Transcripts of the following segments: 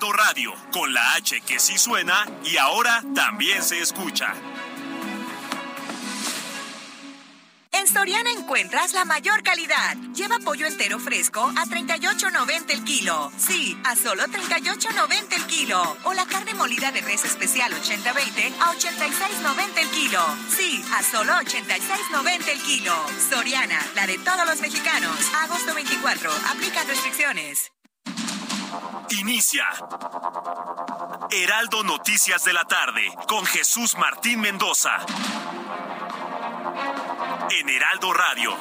Radio, con la H que sí suena y ahora también se escucha. En Soriana encuentras la mayor calidad. Lleva pollo entero fresco a 38.90 el kilo. Sí, a solo 38.90 el kilo. O la carne molida de res especial 80-20 a 86.90 el kilo. Sí, a solo 86.90 el kilo. Soriana, la de todos los mexicanos. Agosto 24. Aplica restricciones. Inicia Heraldo Noticias de la tarde con Jesús Martín Mendoza en Heraldo Radio.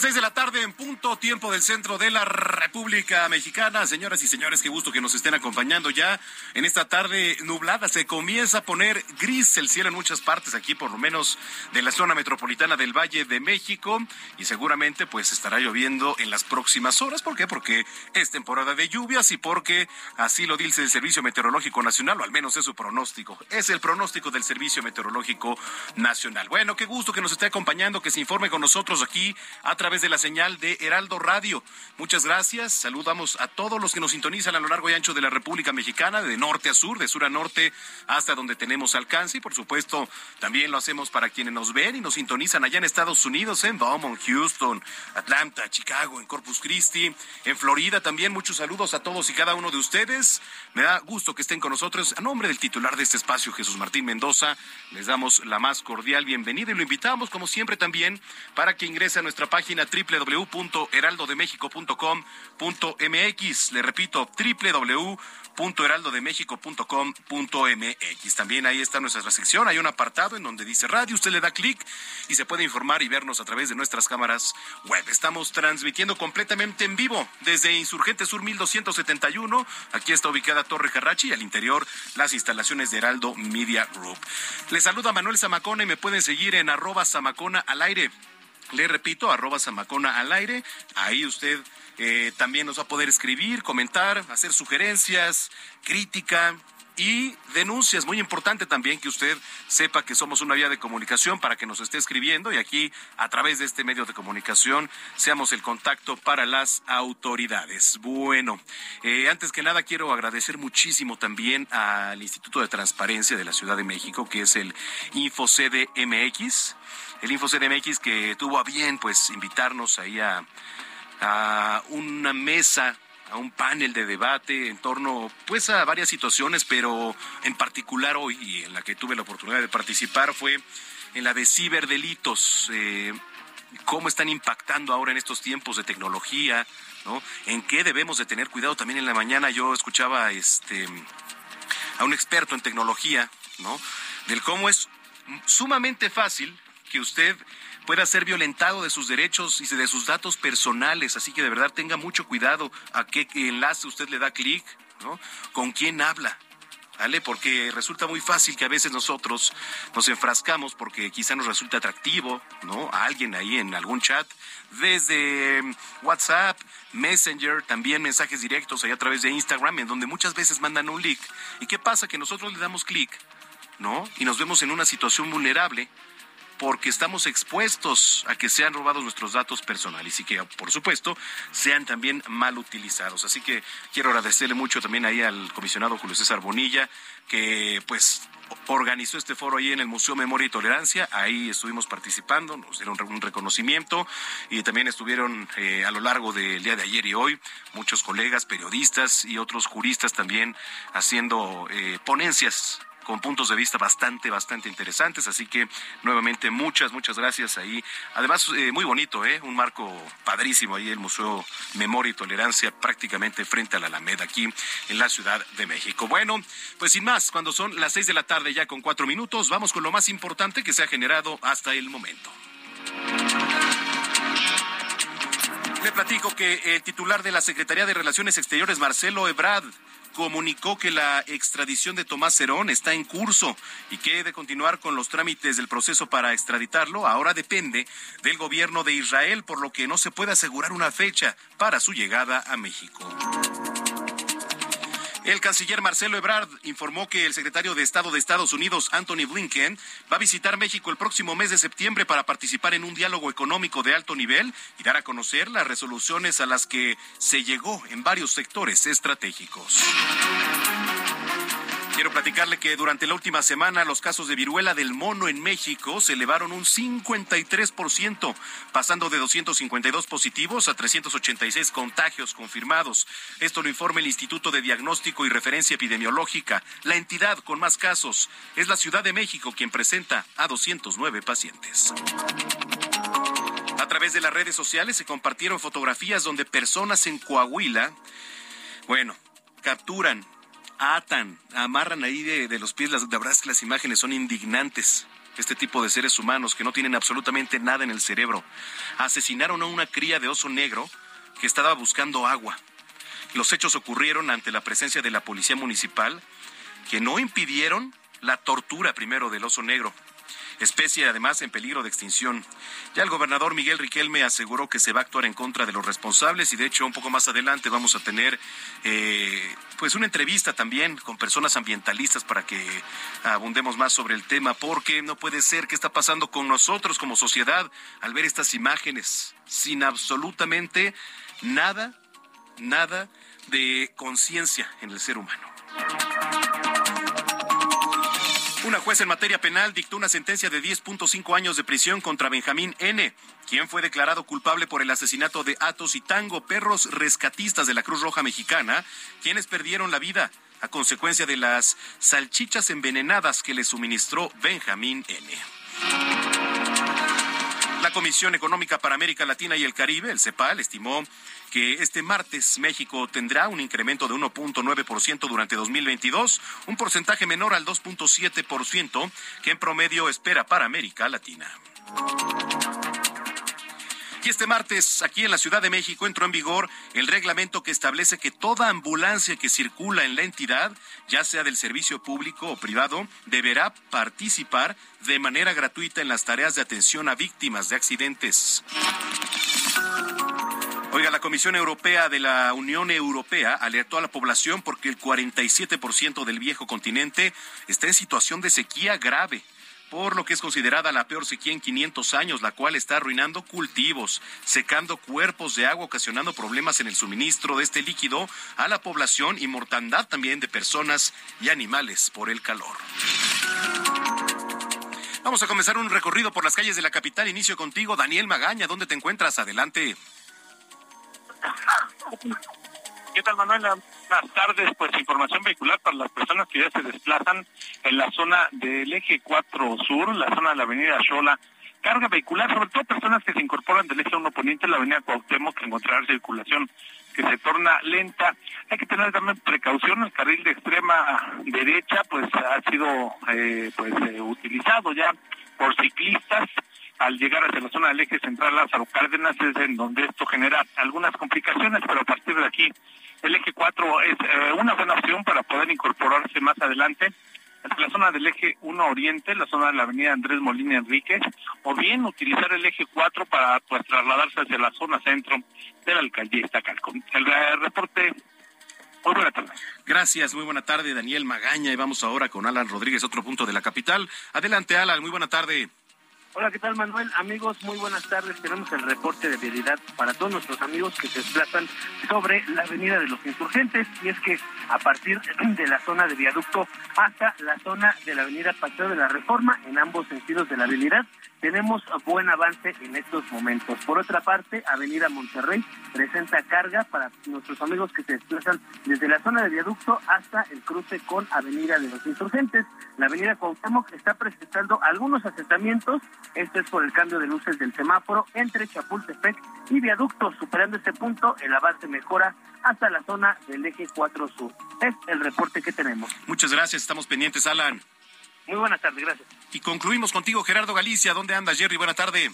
Las seis de la tarde en punto, tiempo del centro de la República Mexicana. Señoras y señores, qué gusto que nos estén acompañando ya en esta tarde nublada. Se comienza a poner gris el cielo en muchas partes, aquí por lo menos de la zona metropolitana del Valle de México. Y seguramente pues estará lloviendo en las próximas horas. ¿Por qué? Porque es temporada de lluvias y porque así lo dice el Servicio Meteorológico Nacional, o al menos es su pronóstico. Es el pronóstico del Servicio Meteorológico Nacional. Bueno, qué gusto que nos esté acompañando, que se informe con nosotros aquí a través de la señal de Heraldo Radio. Muchas gracias. Saludamos a todos los que nos sintonizan a lo largo y ancho de la República Mexicana, de norte a sur, de sur a norte, hasta donde tenemos alcance. Y por supuesto, también lo hacemos para quienes nos ven y nos sintonizan allá en Estados Unidos, en Beaumont, Houston, Atlanta, Chicago, en Corpus Christi, en Florida también. Muchos saludos a todos y cada uno de ustedes. Me da gusto que estén con nosotros. A nombre del titular de este espacio, Jesús Martín Mendoza, les damos la más cordial bienvenida y lo invitamos, como siempre, también para que ingrese a nuestra página página www.heraldodemexico.com.mx. Le repito, www.heraldodemexico.com.mx. También ahí está nuestra sección. Hay un apartado en donde dice radio. Usted le da clic y se puede informar y vernos a través de nuestras cámaras web. Estamos transmitiendo completamente en vivo desde Insurgente Sur 1271. Aquí está ubicada Torre Carrachi y al interior las instalaciones de Heraldo Media Group. Les saluda Manuel Zamacona y me pueden seguir en arroba Zamacona al aire. Le repito, arroba Zamacona al aire. Ahí usted eh, también nos va a poder escribir, comentar, hacer sugerencias, crítica, y denuncias. Muy importante también que usted sepa que somos una vía de comunicación para que nos esté escribiendo y aquí a través de este medio de comunicación seamos el contacto para las autoridades. Bueno, eh, antes que nada quiero agradecer muchísimo también al Instituto de Transparencia de la Ciudad de México, que es el InfoCDMX el InfoCDMX que tuvo a bien pues invitarnos ahí a, a una mesa a un panel de debate en torno pues a varias situaciones, pero en particular hoy y en la que tuve la oportunidad de participar fue en la de ciberdelitos, eh, cómo están impactando ahora en estos tiempos de tecnología, ¿no? En qué debemos de tener cuidado. También en la mañana yo escuchaba este a un experto en tecnología, ¿no? Del cómo es sumamente fácil que usted pueda ser violentado de sus derechos y de sus datos personales. Así que de verdad tenga mucho cuidado a qué enlace usted le da clic, ¿no? Con quién habla. ¿Vale? Porque resulta muy fácil que a veces nosotros nos enfrascamos porque quizá nos resulta atractivo, ¿no? A alguien ahí en algún chat, desde WhatsApp, Messenger, también mensajes directos ahí a través de Instagram, en donde muchas veces mandan un link. ¿Y qué pasa? Que nosotros le damos clic, ¿no? Y nos vemos en una situación vulnerable porque estamos expuestos a que sean robados nuestros datos personales y que, por supuesto, sean también mal utilizados. Así que quiero agradecerle mucho también ahí al comisionado Julio César Bonilla, que pues organizó este foro ahí en el Museo Memoria y Tolerancia. Ahí estuvimos participando, nos dieron un reconocimiento y también estuvieron eh, a lo largo del día de ayer y hoy muchos colegas, periodistas y otros juristas también haciendo eh, ponencias con puntos de vista bastante, bastante interesantes. Así que nuevamente muchas, muchas gracias ahí. Además, eh, muy bonito, ¿eh? Un marco padrísimo ahí, el Museo Memoria y Tolerancia, prácticamente frente a la Alameda, aquí en la Ciudad de México. Bueno, pues sin más, cuando son las seis de la tarde ya con cuatro minutos, vamos con lo más importante que se ha generado hasta el momento. Le platico que el titular de la Secretaría de Relaciones Exteriores, Marcelo Ebrard, comunicó que la extradición de Tomás Cerón está en curso y que de continuar con los trámites del proceso para extraditarlo ahora depende del gobierno de Israel, por lo que no se puede asegurar una fecha para su llegada a México. El canciller Marcelo Ebrard informó que el secretario de Estado de Estados Unidos, Anthony Blinken, va a visitar México el próximo mes de septiembre para participar en un diálogo económico de alto nivel y dar a conocer las resoluciones a las que se llegó en varios sectores estratégicos. Quiero platicarle que durante la última semana los casos de viruela del mono en México se elevaron un 53%, pasando de 252 positivos a 386 contagios confirmados. Esto lo informa el Instituto de Diagnóstico y Referencia Epidemiológica. La entidad con más casos es la Ciudad de México, quien presenta a 209 pacientes. A través de las redes sociales se compartieron fotografías donde personas en Coahuila, bueno, capturan atan, amarran ahí de, los pies. Las, la que las imágenes son indignantes. Este tipo de seres humanos que no tienen absolutamente nada en el cerebro. Asesinaron a una cría de oso negro que estaba buscando agua. Los hechos ocurrieron ante la presencia de la policía municipal, que no impidieron la tortura primero del oso negro especie además en peligro de extinción. Ya el gobernador Miguel Riquelme aseguró que se va a actuar en contra de los responsables y de hecho un poco más adelante vamos a tener eh, pues una entrevista también con personas ambientalistas para que abundemos más sobre el tema porque no puede ser qué está pasando con nosotros como sociedad al ver estas imágenes sin absolutamente nada, nada de conciencia en el ser humano. Una jueza en materia penal dictó una sentencia de 10.5 años de prisión contra Benjamín N., quien fue declarado culpable por el asesinato de Atos y Tango, perros rescatistas de la Cruz Roja Mexicana, quienes perdieron la vida a consecuencia de las salchichas envenenadas que le suministró Benjamín N. La Comisión Económica para América Latina y el Caribe, el CEPAL, estimó que este martes México tendrá un incremento de 1.9% durante 2022, un porcentaje menor al 2.7% que en promedio espera para América Latina. Y este martes, aquí en la Ciudad de México, entró en vigor el reglamento que establece que toda ambulancia que circula en la entidad, ya sea del servicio público o privado, deberá participar de manera gratuita en las tareas de atención a víctimas de accidentes. Oiga, la Comisión Europea de la Unión Europea alertó a la población porque el 47% del viejo continente está en situación de sequía grave por lo que es considerada la peor sequía en 500 años, la cual está arruinando cultivos, secando cuerpos de agua, ocasionando problemas en el suministro de este líquido a la población y mortandad también de personas y animales por el calor. Vamos a comenzar un recorrido por las calles de la capital. Inicio contigo, Daniel Magaña. ¿Dónde te encuentras? Adelante. ¿Qué tal, Manuel? Buenas tardes. Pues información vehicular para las personas que ya se desplazan en la zona del eje 4 sur, la zona de la avenida Xola. Carga vehicular, sobre todo personas que se incorporan del eje 1 poniente, la avenida Cuauhtémoc, que encontrarán circulación que se torna lenta. Hay que tener también precaución, el carril de extrema derecha pues ha sido eh, pues eh, utilizado ya por ciclistas al llegar hacia la zona del eje central Lázaro Cárdenas es en donde esto genera algunas complicaciones, pero a partir de aquí el eje 4 es eh, una buena opción para poder incorporarse más adelante hacia la zona del eje 1 Oriente, la zona de la avenida Andrés Molina Enríquez, o bien utilizar el eje 4 para pues trasladarse hacia la zona centro de la alcaldía Iztacalco. El reporte muy buena tarde. Gracias, muy buena tarde, Daniel Magaña. Y vamos ahora con Alan Rodríguez, otro punto de la capital. Adelante, Alan, muy buena tarde. Hola, ¿qué tal Manuel? Amigos, muy buenas tardes. Tenemos el reporte de vialidad para todos nuestros amigos que se desplazan sobre la avenida de los insurgentes. Y es que a partir de la zona de viaducto hasta la zona de la avenida Paseo de la Reforma, en ambos sentidos de la habilidad, tenemos buen avance en estos momentos. Por otra parte, Avenida Monterrey presenta carga para nuestros amigos que se desplazan desde la zona de viaducto hasta el cruce con Avenida de los Insurgentes. La Avenida Cuauhtémoc está presentando algunos asentamientos esto es por el cambio de luces del semáforo entre Chapultepec y Viaducto. Superando este punto, el avance mejora hasta la zona del eje 4 sur. Es el reporte que tenemos. Muchas gracias, estamos pendientes, Alan. Muy buenas tardes, gracias. Y concluimos contigo, Gerardo Galicia. ¿Dónde anda, Jerry? Buena tarde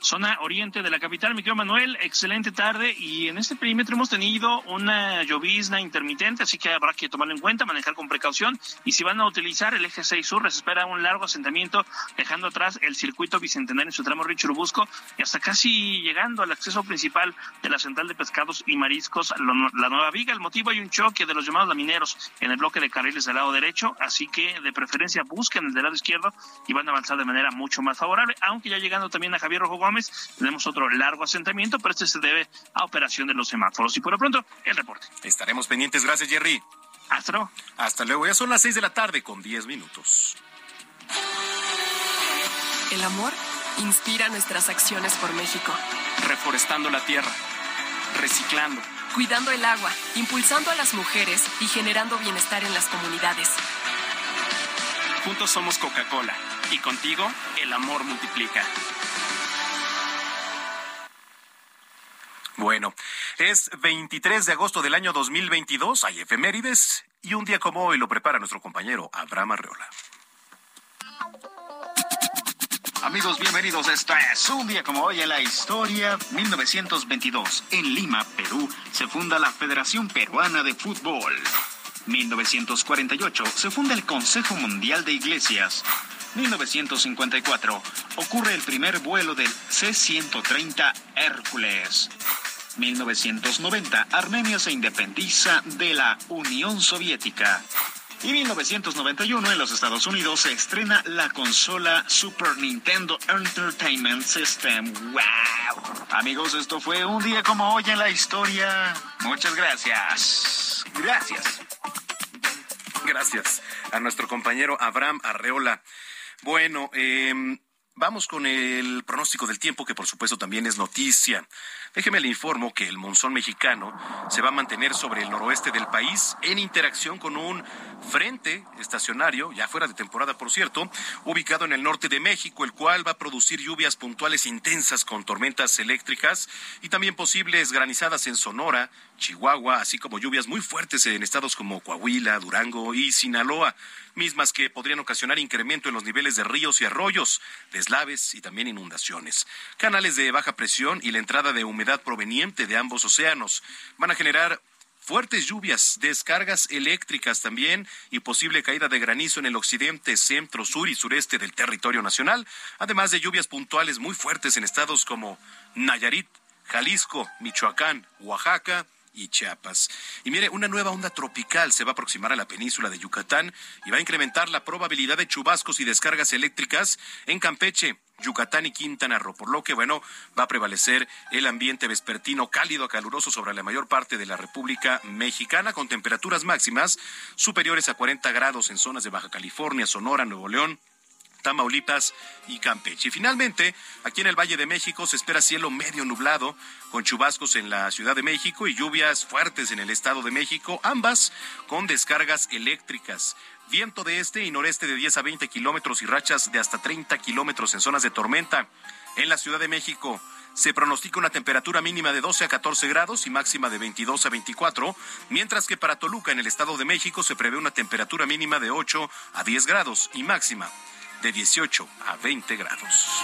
zona oriente de la capital. Mi querido Manuel, excelente tarde y en este perímetro hemos tenido una llovizna intermitente, así que habrá que tomarlo en cuenta, manejar con precaución y si van a utilizar el eje 6 sur, les espera un largo asentamiento dejando atrás el circuito bicentenario en su tramo Richurubusco y hasta casi llegando al acceso principal de la central de pescados y mariscos, la nueva viga. El motivo hay un choque de los llamados lamineros en el bloque de carriles del lado derecho, así que de preferencia busquen el del lado izquierdo y van a avanzar de manera mucho más favorable, aunque ya llegando también a Javier Rojo tenemos otro largo asentamiento, pero este se debe a operación de los semáforos. Y por lo pronto, el reporte. Estaremos pendientes. Gracias, Jerry. Hasta luego. Hasta luego. Ya son las seis de la tarde con diez minutos. El amor inspira nuestras acciones por México. Reforestando la tierra, reciclando, cuidando el agua, impulsando a las mujeres y generando bienestar en las comunidades. Juntos somos Coca-Cola y contigo el amor multiplica. Bueno, es 23 de agosto del año 2022, hay efemérides y un día como hoy lo prepara nuestro compañero Abraham Arreola. Amigos, bienvenidos. Esto es un día como hoy en la historia. 1922, en Lima, Perú, se funda la Federación Peruana de Fútbol. 1948, se funda el Consejo Mundial de Iglesias. 1954, ocurre el primer vuelo del C-130 Hércules. 1990, Armenia se independiza de la Unión Soviética. Y 1991 en los Estados Unidos se estrena la consola Super Nintendo Entertainment System. ¡Wow! Amigos, esto fue un día como hoy en la historia. Muchas gracias. Gracias. Gracias a nuestro compañero Abraham Arreola. Bueno, eh, Vamos con el pronóstico del tiempo, que por supuesto también es noticia. Déjeme le informo que el monzón mexicano se va a mantener sobre el noroeste del país en interacción con un frente estacionario, ya fuera de temporada por cierto, ubicado en el norte de México, el cual va a producir lluvias puntuales intensas con tormentas eléctricas y también posibles granizadas en Sonora, Chihuahua, así como lluvias muy fuertes en estados como Coahuila, Durango y Sinaloa mismas que podrían ocasionar incremento en los niveles de ríos y arroyos, deslaves y también inundaciones. Canales de baja presión y la entrada de proveniente de ambos océanos van a generar fuertes lluvias, descargas eléctricas también y posible caída de granizo en el occidente, centro, sur y sureste del territorio nacional, además de lluvias puntuales muy fuertes en estados como Nayarit, Jalisco, Michoacán, Oaxaca, y Chiapas. Y mire, una nueva onda tropical se va a aproximar a la península de Yucatán y va a incrementar la probabilidad de chubascos y descargas eléctricas en Campeche. Yucatán y Quintana Roo, por lo que, bueno, va a prevalecer el ambiente vespertino cálido a caluroso sobre la mayor parte de la República Mexicana, con temperaturas máximas superiores a 40 grados en zonas de Baja California, Sonora, Nuevo León, Tamaulipas y Campeche. Y finalmente, aquí en el Valle de México se espera cielo medio nublado, con chubascos en la Ciudad de México y lluvias fuertes en el Estado de México, ambas con descargas eléctricas. Viento de este y noreste de 10 a 20 kilómetros y rachas de hasta 30 kilómetros en zonas de tormenta. En la Ciudad de México se pronostica una temperatura mínima de 12 a 14 grados y máxima de 22 a 24, mientras que para Toluca, en el Estado de México, se prevé una temperatura mínima de 8 a 10 grados y máxima de 18 a 20 grados.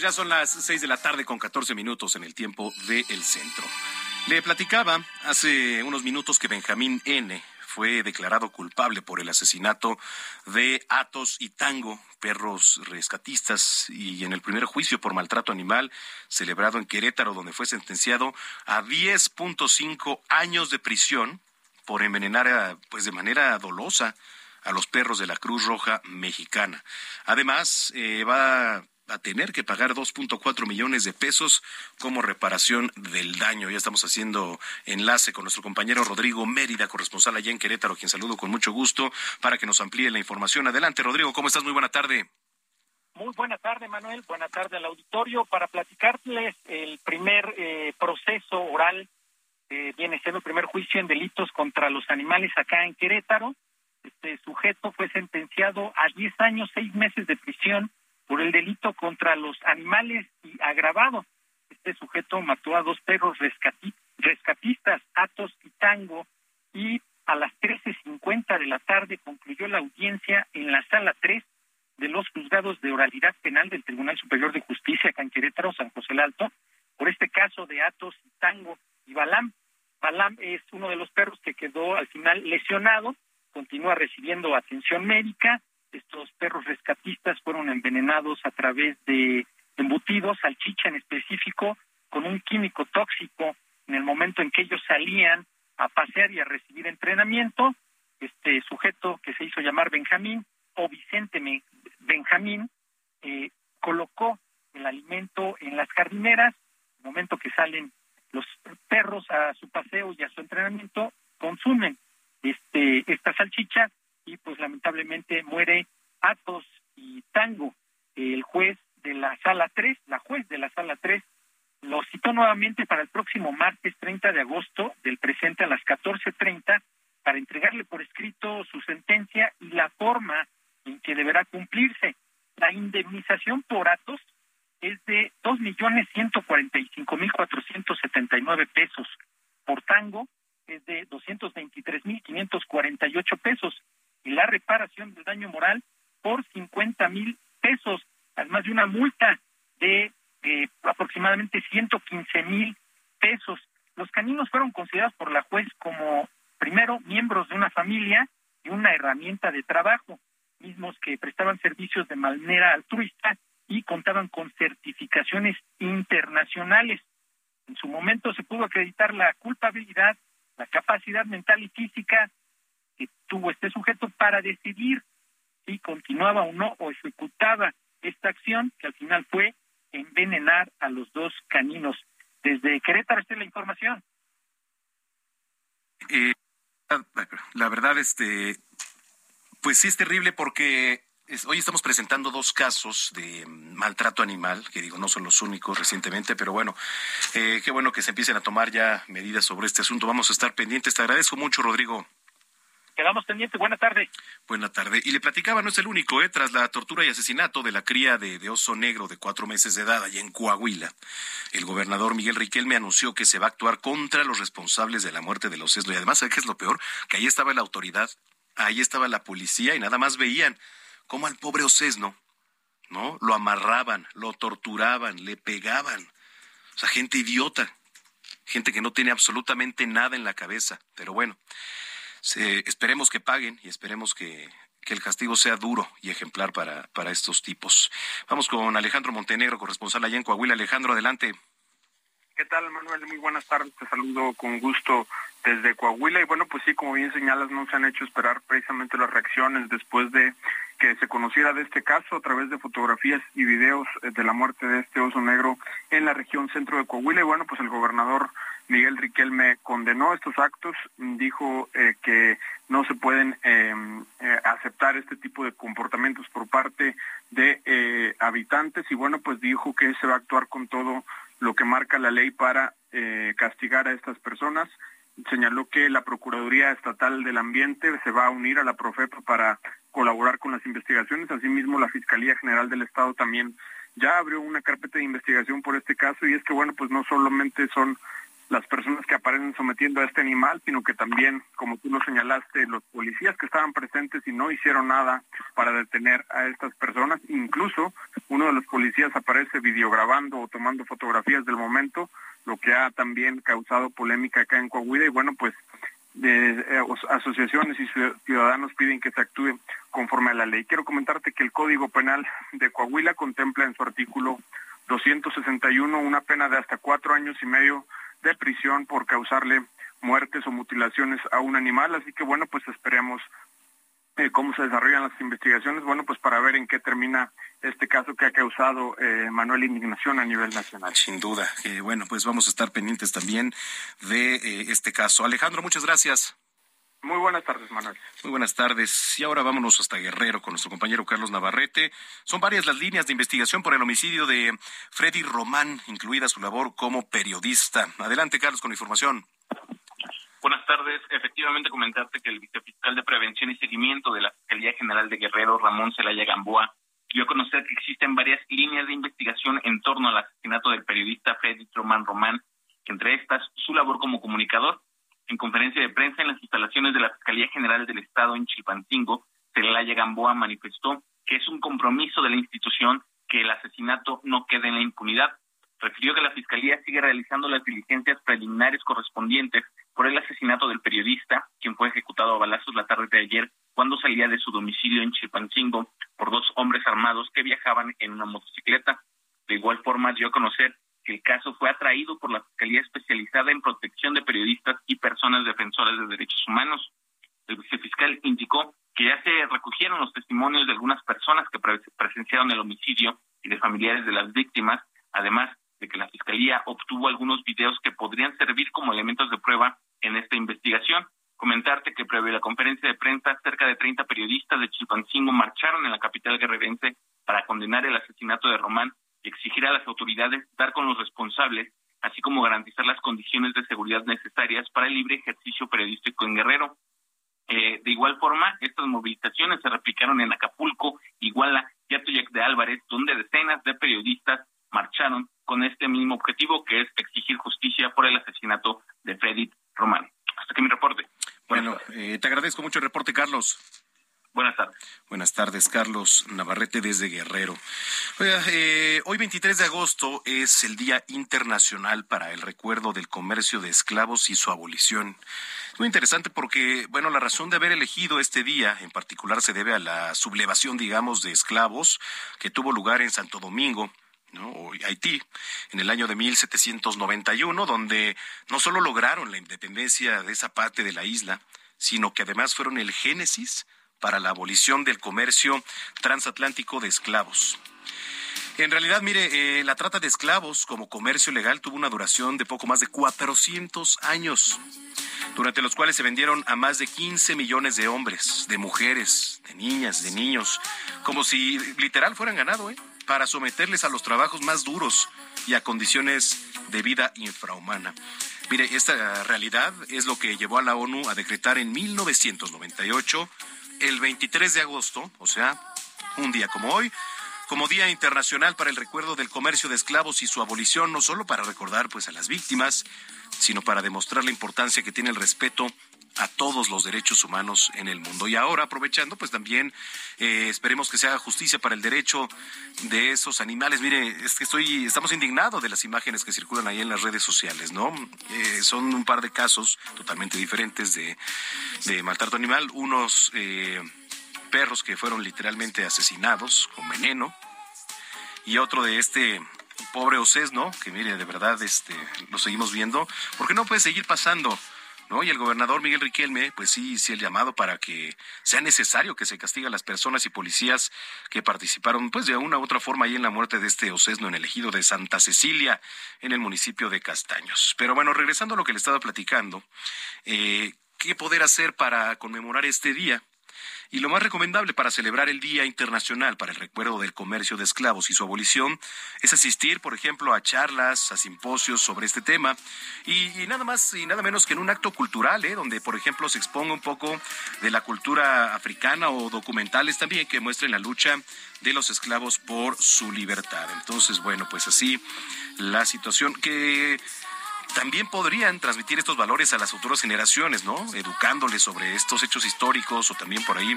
Ya son las 6 de la tarde con 14 minutos en el tiempo del centro. Le platicaba hace unos minutos que Benjamín N fue declarado culpable por el asesinato de Atos y Tango, perros rescatistas, y en el primer juicio por maltrato animal celebrado en Querétaro, donde fue sentenciado a 10.5 años de prisión por envenenar pues de manera dolosa a los perros de la Cruz Roja Mexicana. Además, eh, va a tener que pagar 2.4 millones de pesos como reparación del daño. Ya estamos haciendo enlace con nuestro compañero Rodrigo Mérida, corresponsal allá en Querétaro, quien saludo con mucho gusto para que nos amplíe la información. Adelante, Rodrigo, ¿cómo estás? Muy buena tarde. Muy buena tarde, Manuel. Buena tarde al auditorio. Para platicarles el primer eh, proceso oral, eh, viene siendo el primer juicio en delitos contra los animales acá en Querétaro. Este sujeto fue sentenciado a 10 años, 6 meses de prisión por el delito contra los animales y agravado. Este sujeto mató a dos perros rescatistas, Atos y Tango, y a las 13.50 de la tarde concluyó la audiencia en la sala 3 de los juzgados de oralidad penal del Tribunal Superior de Justicia acá en Querétaro, San José el Alto, por este caso de Atos y Tango y Balam. Balam es uno de los perros que quedó al final lesionado, continúa recibiendo atención médica estos perros rescatistas fueron envenenados a través de embutidos, salchicha en específico, con un químico tóxico en el momento en que ellos salían a pasear y a recibir entrenamiento. Este sujeto que se hizo llamar Benjamín o Vicente Benjamín eh, colocó el alimento en las jardineras. En el momento que salen los perros a su paseo y a su entrenamiento, consumen este esta salchicha pues lamentablemente muere Atos y Tango. El juez de la sala 3, la juez de la sala 3, lo citó nuevamente para el próximo martes 30 de agosto del presente a las 14.30 para entregarle por escrito su sentencia y la forma en que deberá cumplirse. La indemnización por Atos es de dos millones ciento cuarenta y cinco mil cuatrocientos setenta y nueve pesos. Por Tango es de doscientos veintitrés mil quinientos cuarenta y ocho pesos la reparación del daño moral por 50 mil pesos, además de una multa de eh, aproximadamente 115 mil pesos. Los caninos fueron considerados por la juez como, primero, miembros de una familia y una herramienta de trabajo, mismos que prestaban servicios de manera altruista y contaban con certificaciones internacionales. En su momento se pudo acreditar la culpabilidad, la capacidad mental y física tuvo este sujeto para decidir si continuaba o no o ejecutaba esta acción que al final fue envenenar a los dos caninos. Desde Querétaro está la información. Eh, la verdad, este, pues sí es terrible porque hoy estamos presentando dos casos de maltrato animal, que digo, no son los únicos recientemente, pero bueno, eh, qué bueno que se empiecen a tomar ya medidas sobre este asunto. Vamos a estar pendientes. Te agradezco mucho, Rodrigo. Quedamos pendientes. Buena tarde. Buena tarde. Y le platicaba, no es el único, ¿eh? tras la tortura y asesinato de la cría de, oso negro de cuatro meses de edad allá en Coahuila, el gobernador Miguel Riquelme anunció que se va a actuar contra los responsables de la muerte de los Y además, ¿sabes qué es lo peor? Que ahí estaba la autoridad, ahí estaba la policía y nada más veían cómo al pobre Ocesno, ¿no? Lo amarraban, lo torturaban, le pegaban. O sea, gente idiota, gente que no tiene absolutamente nada en la cabeza. Pero bueno, esperemos que paguen y esperemos que, el castigo sea duro y ejemplar para, para estos tipos. Vamos con Alejandro Montenegro, corresponsal allá en Coahuila. Alejandro, adelante. ¿Qué tal, Manuel? Muy buenas tardes. Te saludo con gusto desde Coahuila. Y bueno, pues sí, como bien señalas, no se han hecho esperar precisamente las reacciones después de que se conociera de este caso a través de fotografías y videos eh, de la muerte de este oso negro en la región centro de Coahuila. Y bueno, pues el gobernador Miguel Riquelme condenó estos actos, dijo eh, que no se pueden em, eh, aceptar este tipo de comportamientos por parte de habitantes y bueno, pues dijo que se va a actuar con todo lo que marca la ley para castigar a estas personas. Señaló que la Procuraduría Estatal del Ambiente se va a unir a la Profepa para colaborar con las investigaciones. Asimismo, la Fiscalía General del Estado también ya abrió una carpeta de investigación por este caso y es que, bueno, pues no solamente son las personas que aparecen sometiendo a este animal, sino que también, como tú lo señalaste, los policías que estaban presentes y no hicieron nada para detener a estas personas. Incluso uno de los policías aparece videograbando o tomando fotografías del momento, lo que ha también causado polémica acá en Coahuila. Y bueno, pues eh, asociaciones y ciudadanos piden que se actúe conforme a la ley. Quiero comentarte que el Código Penal de Coahuila contempla en su artículo 261 una pena de hasta cuatro años y medio de prisión por causarle muertes o mutilaciones a un animal. Así que bueno, pues esperemos eh, cómo se desarrollan las investigaciones, bueno, pues para ver en qué termina este caso que ha causado eh, Manuel indignación a nivel nacional. Sin duda. Eh, bueno, pues vamos a estar pendientes también de eh, este caso. Alejandro, muchas gracias. Muy buenas tardes, Manuel. Muy buenas tardes. Y ahora vámonos hasta Guerrero con nuestro compañero Carlos Navarrete. Son varias las líneas de investigación por el homicidio de Freddy Román, incluida su labor como periodista. Adelante, Carlos, con la información. Buenas tardes. Efectivamente, comentarte que el vicefiscal de Prevención y Seguimiento de la Fiscalía General de Guerrero, Ramón Celaya Gamboa, dio a conocer que existen varias líneas de investigación en torno al asesinato del periodista Freddy Román Román, que entre estas su labor como comunicador en conferencia de prensa en las instalaciones de la Fiscalía General del Estado en Chilpancingo, Celaya Gamboa manifestó que es un compromiso de la institución que el asesinato no quede en la impunidad. Refirió que la Fiscalía sigue realizando las diligencias preliminares correspondientes por el asesinato del periodista, quien fue ejecutado a balazos la tarde de ayer cuando salía de su domicilio en Chilpancingo por dos hombres armados que viajaban en una motocicleta. De igual forma dio a conocer que el caso fue atraído por la Fiscalía Especializada en Protección de Periodistas y Personas Defensoras de Derechos Humanos. El vicefiscal indicó que ya se recogieron los testimonios de algunas personas que presenciaron el homicidio y de familiares de las víctimas, además de que la Fiscalía obtuvo algunos videos que podrían servir como elementos de prueba en esta investigación. Comentarte que previo a la conferencia de prensa, cerca de 30 periodistas de Chilpancingo marcharon en la capital guerrerense para condenar el asesinato de Román exigir a las autoridades dar con los responsables, así como garantizar las condiciones de seguridad necesarias para el libre ejercicio periodístico en Guerrero. Eh, de igual forma, estas movilizaciones se replicaron en Acapulco, Iguala y Atoyac de Álvarez, donde decenas de periodistas marcharon con este mismo objetivo, que es exigir justicia por el asesinato de Freddy Román. Hasta que mi reporte. Bueno, eh, te agradezco mucho el reporte, Carlos. Buenas tardes. Buenas tardes, Carlos Navarrete desde Guerrero. Eh, hoy 23 de agosto es el Día Internacional para el Recuerdo del Comercio de Esclavos y su abolición. muy interesante porque, bueno, la razón de haber elegido este día en particular se debe a la sublevación, digamos, de esclavos que tuvo lugar en Santo Domingo. o Haití, en el año de 1791, donde no solo lograron la independencia de esa parte de la isla, sino que además fueron el génesis para la abolición del comercio transatlántico de esclavos. En realidad, mire, eh, la trata de esclavos como comercio legal tuvo una duración de poco más de 400 años, durante los cuales se vendieron a más de 15 millones de hombres, de mujeres, de niñas, de niños, como si literal fueran ganado, ¿eh? para someterles a los trabajos más duros y a condiciones de vida infrahumana. Mire, esta realidad es lo que llevó a la ONU a decretar en 1998 el 23 de agosto, o sea, un día como hoy, como Día Internacional para el Recuerdo del Comercio de Esclavos y su abolición, no solo para recordar pues a las víctimas, sino para demostrar la importancia que tiene el respeto a todos los derechos humanos en el mundo. Y ahora, aprovechando, pues también eh, esperemos que se haga justicia para el derecho de esos animales. Mire, es que estoy, estamos indignados de las imágenes que circulan ahí en las redes sociales, ¿no? Eh, son un par de casos totalmente diferentes de, de maltrato animal. Unos eh, perros que fueron literalmente asesinados con veneno y otro de este pobre Océs, ¿no? Que mire, de verdad, este, lo seguimos viendo, porque no puede seguir pasando ¿no? Y el gobernador Miguel Riquelme, pues sí, sí el llamado para que sea necesario que se castigue a las personas y policías que participaron, pues de una u otra forma ahí en la muerte de este Ocesno en el ejido de Santa Cecilia, en el municipio de Castaños. Pero bueno, regresando a lo que le estaba platicando, eh, ¿qué poder hacer para conmemorar este día? Y lo más recomendable para celebrar el Día Internacional para el Recuerdo del Comercio de Esclavos y su abolición es asistir, por ejemplo, a charlas, a simposios sobre este tema y, nada más y nada menos que en un acto cultural, ¿eh? donde, por ejemplo, se exponga un poco de la cultura africana o documentales también que muestren la lucha de los esclavos por su libertad. Entonces, bueno, pues así la situación que también podrían transmitir estos valores a las futuras generaciones, ¿no? Educándoles sobre estos hechos históricos o también por ahí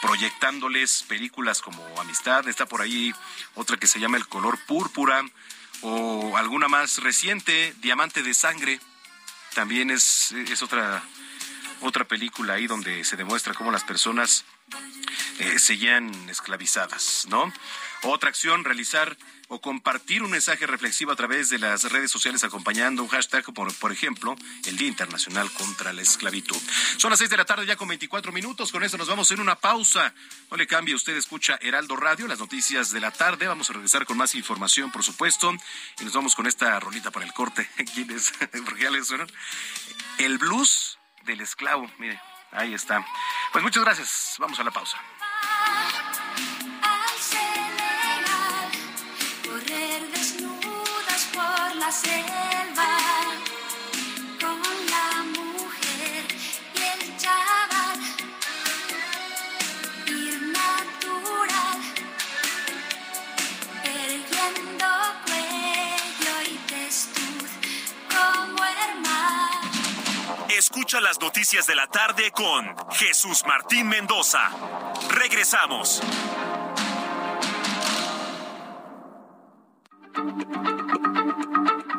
proyectándoles películas como Amistad, está por ahí otra que se llama El color púrpura o alguna más reciente, Diamante de sangre, también es, es otra otra película ahí donde se demuestra cómo las personas eh, seguían esclavizadas, ¿no? Otra acción, realizar o compartir un mensaje reflexivo a través de las redes sociales acompañando un hashtag, por, por ejemplo, el Día Internacional contra la Esclavitud. Son las seis de la tarde ya con 24 minutos, con eso nos vamos en una pausa. No le cambie, usted escucha Heraldo Radio, las noticias de la tarde, vamos a regresar con más información, por supuesto, y nos vamos con esta rolita para el corte. ¿Quién es? El blues del esclavo. Mire, ahí está. Pues muchas gracias. Vamos a la pausa. Selva, con la mujer y el chaval, ir natural, erguiendo cuello y testuz como hermano. Escucha las noticias de la tarde con Jesús Martín Mendoza. Regresamos.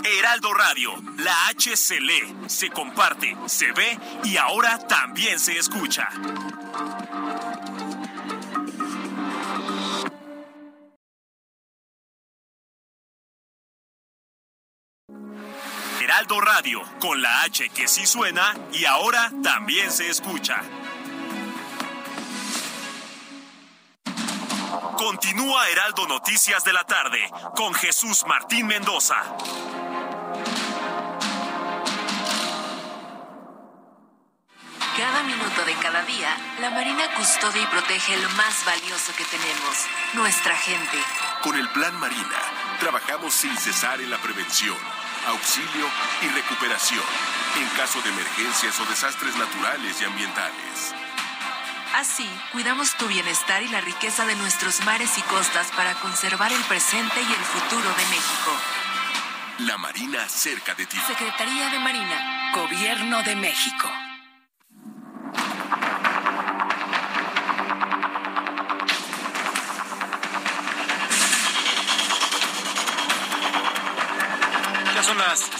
Heraldo Radio, la H se lee, se comparte, se ve y ahora también se escucha. Heraldo Radio, con la H que sí suena y ahora también se escucha. Continúa Heraldo Noticias de la tarde con Jesús Martín Mendoza. Cada minuto de cada día, la Marina custodia y protege lo más valioso que tenemos, nuestra gente. Con el Plan Marina, trabajamos sin cesar en la prevención, auxilio y recuperación en caso de emergencias o desastres naturales y ambientales. Así, cuidamos tu bienestar y la riqueza de nuestros mares y costas para conservar el presente y el futuro de México. La Marina cerca de ti. Secretaría de Marina, Gobierno de México.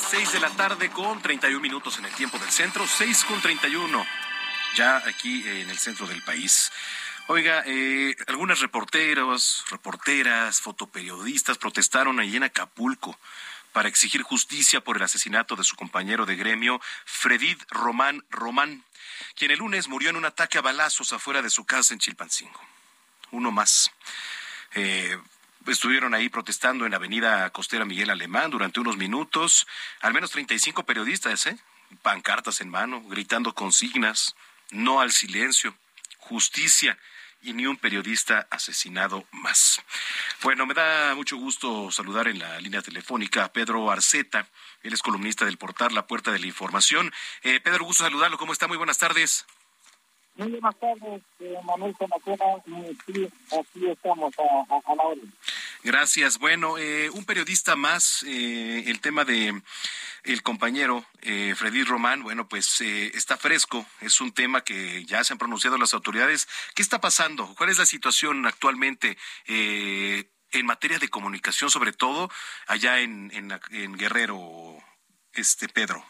6 de la tarde con 31 minutos en el tiempo del centro, 6 con 31 ya aquí en el centro del país. Oiga, eh, algunas reporteros, reporteras, fotoperiodistas protestaron allí en Acapulco para exigir justicia por el asesinato de su compañero de gremio, Fredid Román Román, quien el lunes murió en un ataque a balazos afuera de su casa en Chilpancingo. Uno más. Eh, estuvieron ahí protestando en la avenida costera Miguel Alemán durante unos minutos, al menos 35 periodistas, ¿eh? pancartas en mano, gritando consignas, no al silencio, justicia y ni un periodista asesinado más. Bueno, me da mucho gusto saludar en la línea telefónica a Pedro Arceta. Él es columnista del portal La Puerta de la Información. Eh, Pedro, gusto saludarlo. ¿Cómo está? Muy buenas tardes. Muy buenas tardes, eh, Manuel Zamacona. Sí, aquí estamos a, la hora. Gracias. Bueno, eh, un periodista más, eh, el tema de el compañero eh, Freddy Román, bueno, pues eh, está fresco, es un tema que ya se han pronunciado las autoridades. ¿Qué está pasando? ¿Cuál es la situación actualmente eh, en materia de comunicación, sobre todo allá en, en Guerrero, este Pedro?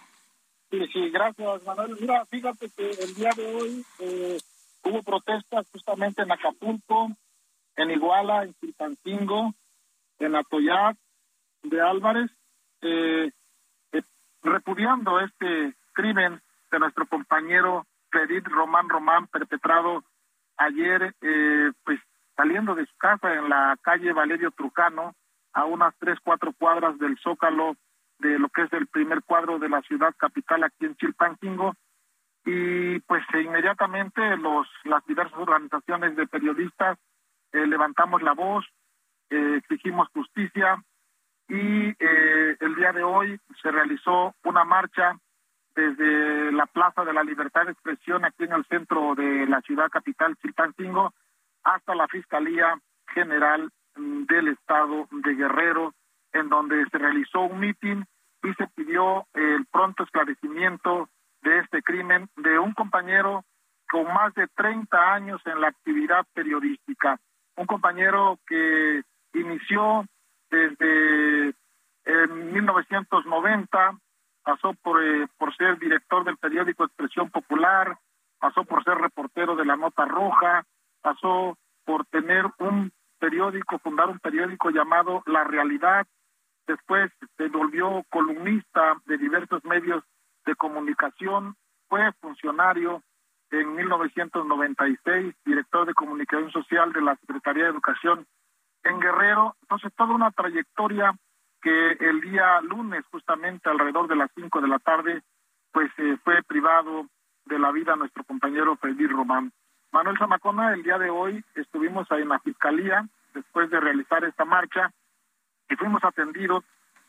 Sí, sí, gracias, Manuel. Mira, fíjate que el día de hoy eh, hubo protestas justamente en Acapulco, en Iguala, en Chilpancingo, en Atoyac de Álvarez, eh, eh, repudiando este crimen de nuestro compañero Fredit Román Román, perpetrado ayer, eh, pues saliendo de su casa en la calle Valerio Trucano, a unas tres, cuatro cuadras del Zócalo de lo que es el primer cuadro de la ciudad capital aquí en Chilpancingo. Y pues inmediatamente los las diversas organizaciones de periodistas eh, levantamos la voz eh, exigimos justicia y eh, el día de hoy se realizó una marcha desde la Plaza de la Libertad de Expresión aquí en el centro de la ciudad capital Chilpancingo hasta la Fiscalía General del Estado de Guerrero en donde se realizó un mitin y se pidió el pronto esclarecimiento de este crimen de un compañero con más de 30 años en la actividad periodística, un compañero que inició desde en 1990, pasó por, eh, por ser director del periódico Expresión Popular, pasó por ser reportero de la Nota Roja, pasó por tener un periódico, fundar un periódico llamado La Realidad, después se volvió columnista de diversos medios de comunicación, fue funcionario en 1996, director de comunicación social de la Secretaría de Educación en Guerrero, entonces toda una trayectoria que el día lunes, justamente alrededor de las 5 de la tarde, pues eh, fue privado de la vida nuestro compañero Freddy Román. Manuel Zamacona, el día de hoy estuvimos ahí en la fiscalía después de realizar esta marcha y fuimos atendidos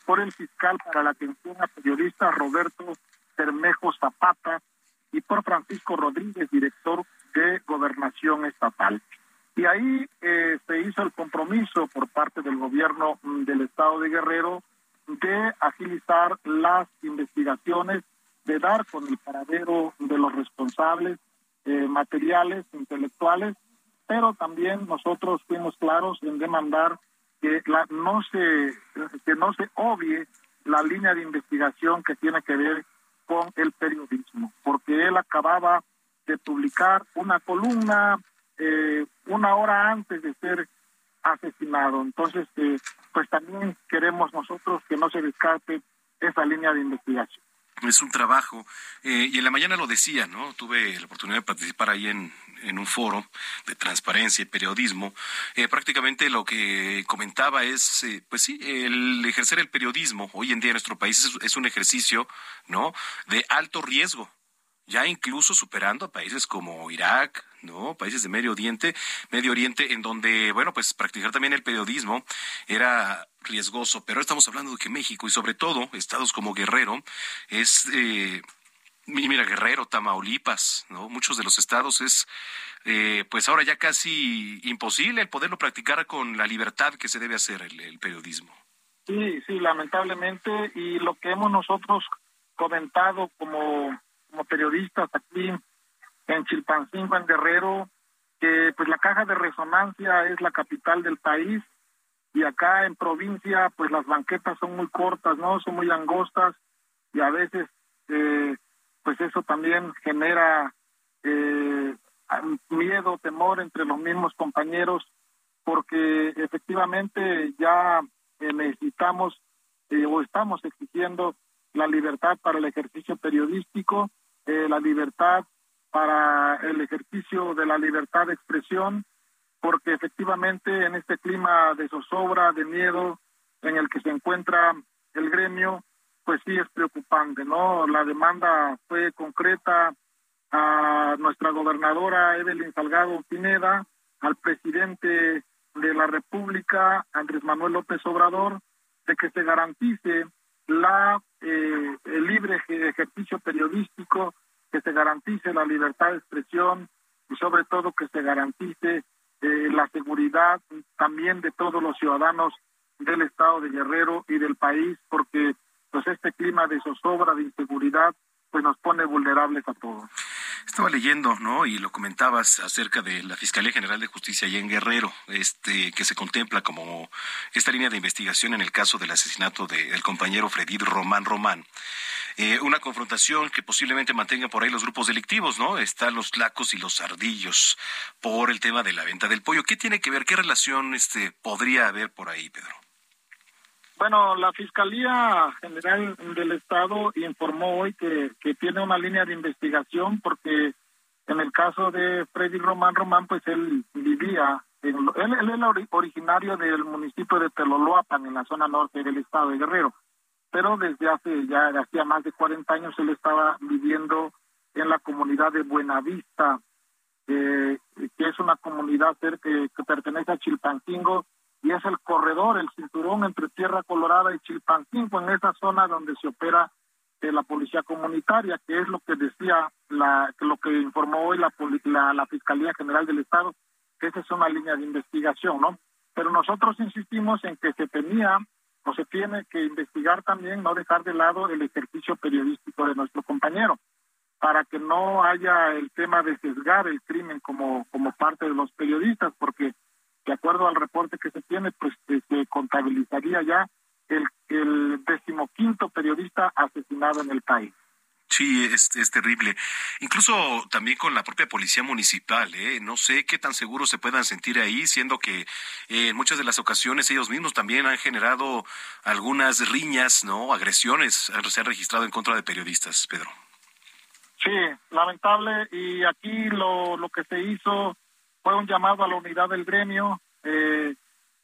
por el fiscal para la atención a periodistas Roberto Bermejo Zapata y por Francisco Rodríguez, director de Gobernación Estatal. Y ahí eh, se hizo el compromiso por parte del gobierno mm, del estado de Guerrero de agilizar las investigaciones, de dar con el paradero de los responsables eh, materiales, intelectuales, pero también nosotros fuimos claros en demandar que la, no se que no se obvie la línea de investigación que tiene que ver con el periodismo, porque él acababa de publicar una columna eh, una hora antes de ser asesinado. Entonces, eh, pues también queremos nosotros que no se descarte esa línea de investigación. Es un trabajo, eh, y en la mañana lo decía, ¿no? Tuve la oportunidad de participar ahí en, en un foro de transparencia y periodismo. prácticamente lo que comentaba es, pues sí, el ejercer el periodismo hoy en día en nuestro país es, es un ejercicio, ¿no? De alto riesgo, ya incluso superando a países como Irak, ¿no? Países de Medio Oriente, Medio Oriente, en donde, bueno, pues practicar también el periodismo era riesgoso, pero estamos hablando de que México y sobre todo estados como Guerrero es, eh, mira, Guerrero, Tamaulipas, ¿no? Muchos de los estados es, eh, pues ahora ya casi imposible el poderlo practicar con la libertad que se debe hacer el, el periodismo. Sí, sí, lamentablemente, y lo que hemos nosotros comentado como, como periodistas aquí en Chilpancingo, en Guerrero, que pues la caja de resonancia es la capital del país y acá en provincia pues las banquetas son muy cortas, ¿no? Son muy angostas y a veces eh, pues eso también genera eh, miedo, temor entre los mismos compañeros porque efectivamente ya eh, necesitamos o estamos exigiendo la libertad para el ejercicio periodístico, la libertad para el ejercicio de la libertad de expresión, porque efectivamente en este clima de zozobra, de miedo en el que se encuentra el gremio, pues sí es preocupante, ¿no? La demanda fue concreta a nuestra gobernadora Evelyn Salgado Pineda, al presidente de la República, Andrés Manuel López Obrador, de que se garantice la eh, el libre ejercicio periodístico que se garantice la libertad de expresión y sobre todo que se garantice eh, la seguridad también de todos los ciudadanos del estado de Guerrero y del país, porque pues este clima de zozobra, de inseguridad, pues nos pone vulnerables a todos. Estaba leyendo, ¿no? Y lo comentabas acerca de la Fiscalía General de Justicia allá en Guerrero, este, que se contempla como esta línea de investigación en el caso del asesinato del compañero Fredid Román Román. Eh, una confrontación que posiblemente mantenga por ahí los grupos delictivos, ¿no? Están los lacos y los ardillos por el tema de la venta del pollo. ¿Qué tiene que ver? ¿Qué relación este podría haber por ahí, Pedro? Bueno, la Fiscalía General del Estado informó hoy que, que tiene una línea de investigación porque en el caso de Freddy Román Román, pues él vivía, él, él es originario del municipio de Teloloapan, en la zona norte del estado de Guerrero. Pero desde hace ya hacía más de 40 años él estaba viviendo en la comunidad de Buenavista, eh, que es una comunidad que, que pertenece a Chilpancingo y es el corredor, el cinturón entre Tierra Colorada y Chilpancingo, en esa zona donde se opera eh, la policía comunitaria, que es lo que decía, la, lo que informó hoy la, la, la Fiscalía General del Estado, que esa es una línea de investigación, ¿no? Pero nosotros insistimos en que se tenía pues se tiene que investigar también, no dejar de lado el ejercicio periodístico de nuestro compañero, para que no haya el tema de sesgar el crimen como, como parte de los periodistas, porque de acuerdo al reporte que se tiene, pues se contabilizaría ya el, el decimoquinto periodista asesinado en el país. Sí, es, es, terrible. Incluso también con la propia policía municipal, ¿eh? No sé qué tan seguros se puedan sentir ahí, siendo que eh, en muchas de las ocasiones ellos mismos también han generado algunas riñas, ¿no? Agresiones se han registrado en contra de periodistas, Pedro. Sí, lamentable. Y aquí lo, lo que se hizo fue un llamado a la unidad del gremio, eh,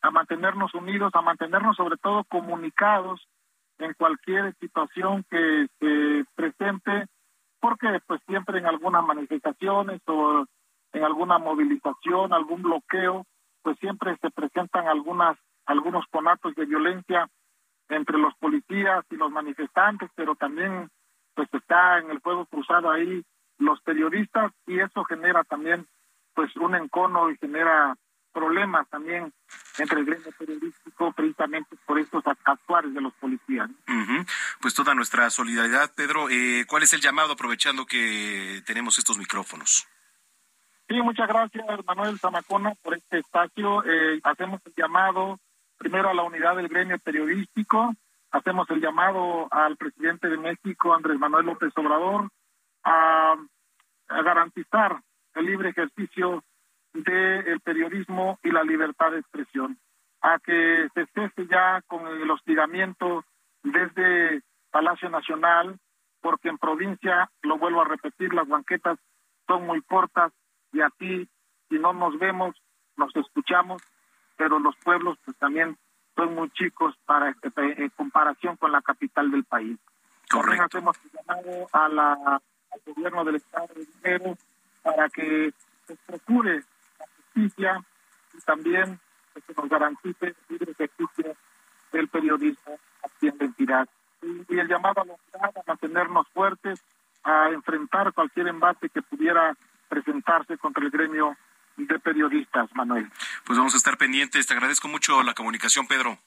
a mantenernos unidos, a mantenernos sobre todo comunicados en cualquier situación que se presente, porque pues siempre en algunas manifestaciones o en alguna movilización, algún bloqueo, pues siempre se presentan algunas algunos conatos de violencia entre los policías y los manifestantes, pero también pues está en el fuego cruzado ahí los periodistas y eso genera también pues un encono y genera problemas también entre el gremio periodístico precisamente por estos actuales de los policías. Pues toda nuestra solidaridad, Pedro. Eh, ¿Cuál es el llamado aprovechando que tenemos estos micrófonos? Sí, muchas gracias, Manuel Zamacona, por este espacio. Eh, hacemos el llamado primero a la unidad del gremio periodístico, hacemos el llamado al presidente de México, Andrés Manuel López Obrador, a, a garantizar el libre ejercicio del periodismo y la libertad de expresión, a que se cese ya con el hostigamiento desde Palacio Nacional, porque en provincia, lo vuelvo a repetir, las banquetas son muy cortas y aquí, si no nos vemos, nos escuchamos, pero los pueblos pues también son muy chicos para en comparación con la capital del país. También hacemos llamado a la, al gobierno del Estado de Dinero para que se procure justicia y también que nos garantice el libre ejercicio del periodismo aquí en entidad. Y, el llamado a la unidad, a mantenernos fuertes, a enfrentar cualquier embate que pudiera presentarse contra el gremio de periodistas, Manuel. Pues vamos a estar pendientes. Te agradezco mucho la comunicación, Pedro.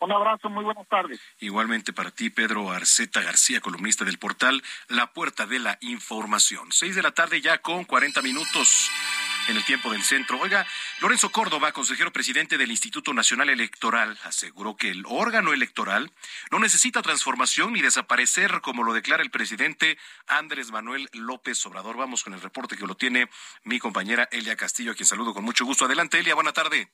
Un abrazo, muy buenas tardes. Igualmente para ti, Pedro Arceta García, columnista del portal La Puerta de la Información. Seis de la tarde ya con 40 minutos en el tiempo del centro. Oiga, Lorenzo Córdoba, consejero presidente del Instituto Nacional Electoral, aseguró que el órgano electoral no necesita transformación ni desaparecer, como lo declara el presidente Andrés Manuel López Obrador. Vamos con el reporte que lo tiene mi compañera Elia Castillo, a quien saludo con mucho gusto. Adelante, Elia, buena tarde.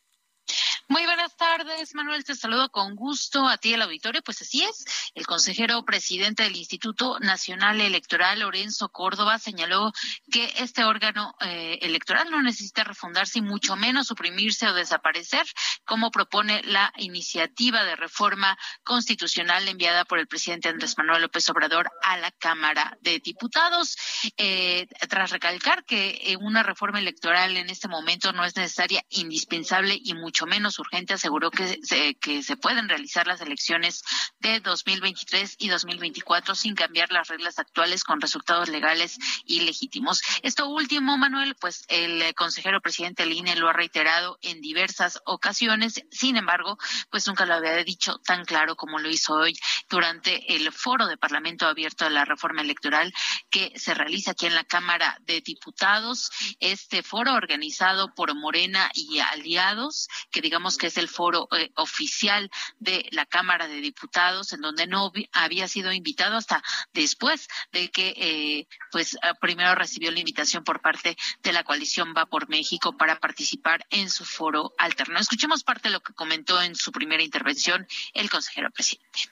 Muy buenas tardes, Manuel. Te saludo con gusto a ti el auditorio. Pues así es. El consejero presidente del Instituto Nacional Electoral, Lorenzo Córdoba, señaló que este órgano eh, electoral no necesita refundarse y mucho menos suprimirse o desaparecer, como propone la iniciativa de reforma constitucional enviada por el presidente Andrés Manuel López Obrador a la Cámara de Diputados. Eh, tras recalcar que una reforma electoral en este momento no es necesaria, indispensable y mucho menos urgente, aseguró que se, pueden realizar las elecciones de 2023 y 2024 sin cambiar las reglas actuales con resultados legales y legítimos. Esto último, Manuel, pues el eh, consejero presidente del INE lo ha reiterado en diversas ocasiones, sin embargo, pues nunca lo había dicho tan claro como lo hizo hoy durante el foro de Parlamento abierto de la reforma electoral que se realiza aquí en la Cámara de Diputados. Este foro organizado por Morena y aliados, que digamos que es el foro eh, oficial de la Cámara de Diputados, en donde no había sido invitado hasta después de que, eh, pues, ah, primero recibió la invitación por parte de la coalición Va por México para participar en su foro alterno. Escuchemos parte de lo que comentó en su primera intervención el consejero presidente.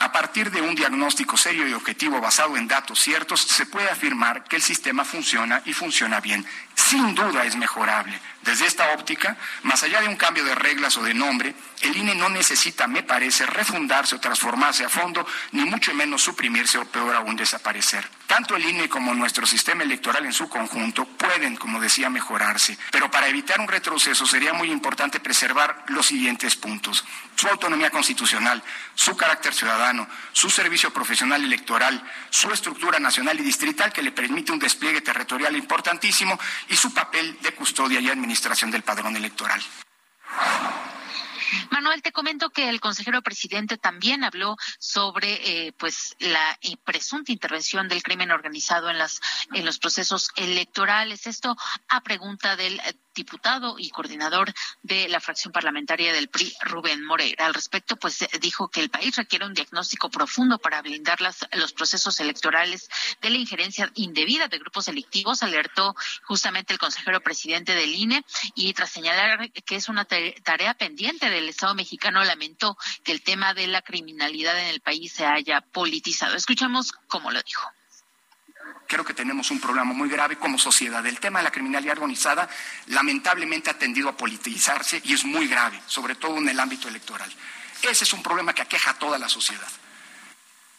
A partir de un diagnóstico serio y objetivo basado en datos ciertos, se puede afirmar que el sistema funciona y funciona bien. Sin duda es mejorable. Desde esta óptica, más allá de un cambio de reglas o de nombre, el INE no necesita, me parece, refundarse o transformarse a fondo, ni mucho menos suprimirse o peor aún desaparecer. Tanto el INE como nuestro sistema electoral en su conjunto pueden, como decía, mejorarse, pero para evitar un retroceso sería muy importante preservar los siguientes puntos. Su autonomía constitucional, su carácter ciudadano, su servicio profesional electoral, su estructura nacional y distrital que le permite un despliegue territorial importantísimo y su papel de custodia y administración del padrón electoral. Manuel, te comento que el consejero presidente también habló sobre eh, pues la presunta intervención del crimen organizado en las en los procesos electorales. Esto a pregunta del diputado y coordinador de la fracción parlamentaria del PRI, Rubén Moreira. Al respecto, pues dijo que el país requiere un diagnóstico profundo para blindar los procesos electorales de la injerencia indebida de grupos delictivos, alertó justamente el consejero presidente del INE y tras señalar que es una tarea pendiente del Estado mexicano, lamentó que el tema de la criminalidad en el país se haya politizado. Escuchamos cómo lo dijo creo que tenemos un problema muy grave como sociedad. El tema de la criminalidad organizada lamentablemente ha tendido a politizarse y es muy grave, sobre todo en el ámbito electoral. Ese es un problema que aqueja a toda la sociedad.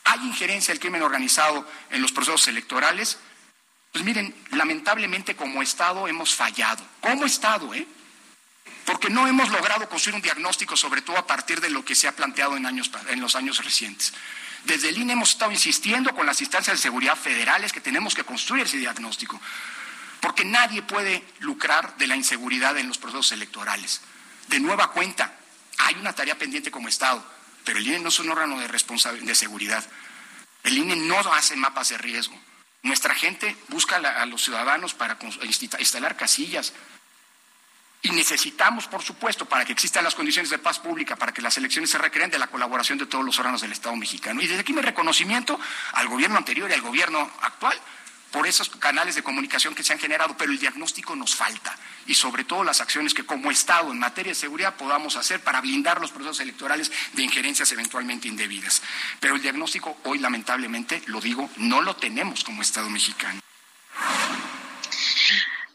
¿Hay injerencia del crimen organizado en los procesos electorales? Pues miren, lamentablemente como Estado hemos fallado. Como Estado, ¿eh? Porque no hemos logrado construir un diagnóstico, sobre todo a partir de lo que se ha planteado en, años, en los años recientes. Desde el INE hemos estado insistiendo con las instancias de seguridad federales que tenemos que construir ese diagnóstico, porque nadie puede lucrar de la inseguridad en los procesos electorales. De nueva cuenta, hay una tarea pendiente como Estado, pero el INE no es un órgano de, de seguridad. El INE no hace mapas de riesgo. Nuestra gente busca a los ciudadanos para instalar casillas, y necesitamos, por supuesto, para que existan las condiciones de paz pública, para que las elecciones se recreen de la colaboración de todos los órganos del Estado mexicano. Y desde aquí mi reconocimiento al gobierno anterior y al gobierno actual por esos canales de comunicación que se han generado, pero el diagnóstico nos falta y sobre todo las acciones que como Estado en materia de seguridad podamos hacer para blindar los procesos electorales de injerencias eventualmente indebidas. Pero el diagnóstico hoy lamentablemente, lo digo, no lo tenemos como Estado mexicano.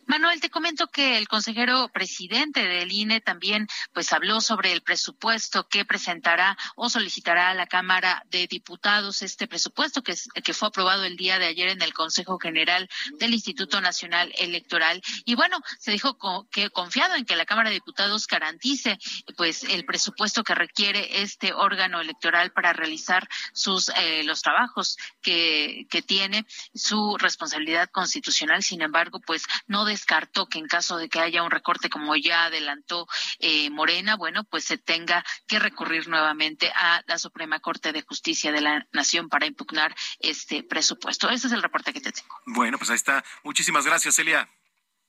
Manuel, te comento que el consejero presidente del INE también pues habló sobre el presupuesto que presentará o solicitará a la Cámara de Diputados. Este presupuesto que, fue aprobado el día de ayer en el Consejo General del Instituto Nacional Electoral. Y bueno, se dijo que confiado en que la Cámara de Diputados garantice pues el presupuesto que requiere este órgano electoral para realizar sus eh, los trabajos que, que tiene su responsabilidad constitucional, sin embargo, pues no descartó que en caso de que haya un recorte como ya adelantó eh, Morena, bueno, pues se tenga que recurrir nuevamente a la Suprema Corte de Justicia de la Nación para impugnar este presupuesto. Ese es el reporte que te tengo. Bueno, pues ahí está. Muchísimas gracias, Elia.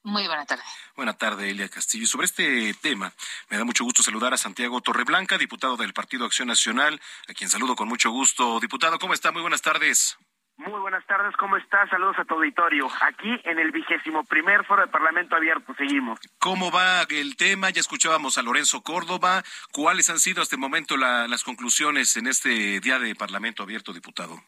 Muy buena tarde. Buena tarde, Elia Castillo. Y sobre este tema, me da mucho gusto saludar a Santiago Torreblanca, diputado del Partido Acción Nacional, a quien saludo con mucho gusto. Diputado, ¿cómo está? Muy buenas tardes. Muy buenas tardes, ¿cómo estás? Saludos a tu auditorio. Aquí en el vigésimo primer foro de Parlamento abierto, seguimos. ¿Cómo va el tema? Ya escuchábamos a Lorenzo Córdoba. ¿Cuáles han sido hasta el momento las conclusiones en este día de Parlamento abierto, diputado?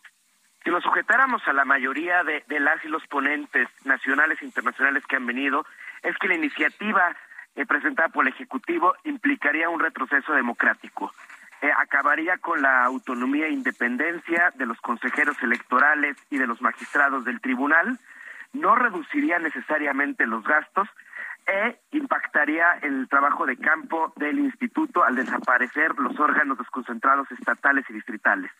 Si nos sujetáramos a la mayoría de, de las y los ponentes nacionales e internacionales que han venido, es que la iniciativa eh, presentada por el Ejecutivo implicaría un retroceso democrático. Eh, acabaría con la autonomía e independencia de los consejeros electorales y de los magistrados del tribunal, no reduciría necesariamente los gastos e impactaría el trabajo de campo del instituto al desaparecer los órganos desconcentrados estatales y distritales.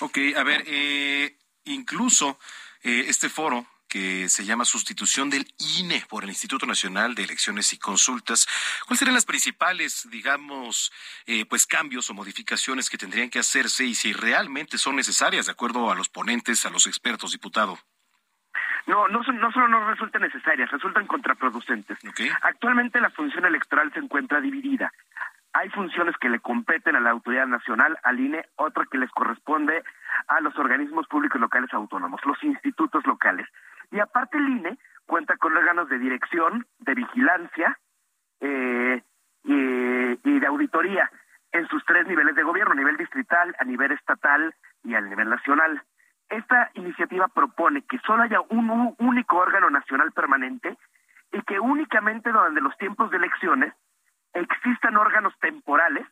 Ok, a ver, eh, incluso eh, este foro que se llama sustitución del INE por el Instituto Nacional de Elecciones y Consultas. ¿Cuáles serían las principales, digamos, eh, pues cambios o modificaciones que tendrían que hacerse y si realmente son necesarias de acuerdo a los ponentes, a los expertos, diputado? No, no, no solo no resultan necesarias, resultan contraproducentes. Actualmente la función electoral se encuentra dividida. Hay funciones que le competen a la autoridad nacional, al INE, otra que les corresponde a los organismos públicos locales autónomos, los institutos locales. Y aparte el INE cuenta con órganos de dirección, de vigilancia eh, y, de auditoría en sus tres niveles de gobierno, a nivel distrital, a nivel estatal y a nivel nacional. Esta iniciativa propone que solo haya un único órgano nacional permanente y que únicamente durante los tiempos de elecciones existan órganos temporales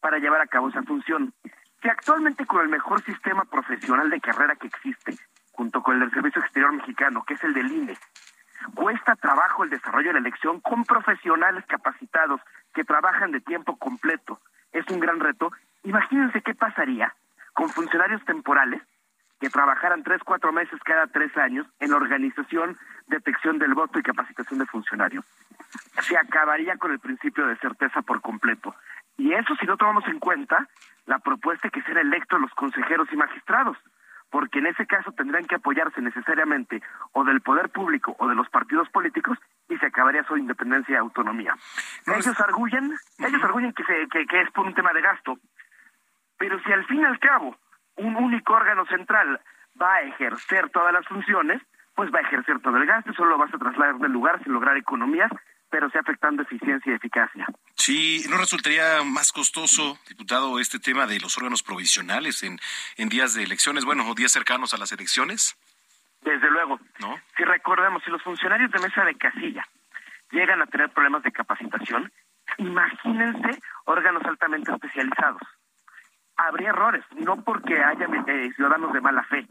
para llevar a cabo esa función. Que actualmente con el mejor sistema profesional de carrera que existe, junto con el del Servicio Exterior Mexicano, que es el del INE. Cuesta trabajo el desarrollo de la elección con profesionales capacitados que trabajan de tiempo completo. Es un gran reto. Imagínense qué pasaría con funcionarios temporales que trabajaran tres, cuatro meses cada tres años en organización, detección del voto y capacitación de funcionarios. se acabaría con el principio de certeza por completo. Y eso si no tomamos en cuenta la propuesta de que sean electos los consejeros y magistrados, porque en ese caso tendrían que apoyarse necesariamente o del poder público o de los partidos políticos y se acabaría su independencia y autonomía. ellos arguyen, ellos arguyen que, se, que, que es por un tema de gasto, pero si al fin y al cabo un único órgano central va a ejercer todas las funciones, pues va a ejercer todo el gasto, solo vas a trasladar del lugar sin lograr economías, pero sí afectando eficiencia y eficacia. Sí, ¿no resultaría más costoso, diputado, este tema de los órganos provisionales en, en días de elecciones, bueno, o días cercanos a las elecciones? Desde luego. ¿No? Si recordemos, si los funcionarios de mesa de casilla llegan a tener problemas de capacitación, imagínense órganos altamente especializados. Habría errores, no porque haya eh, ciudadanos de mala fe,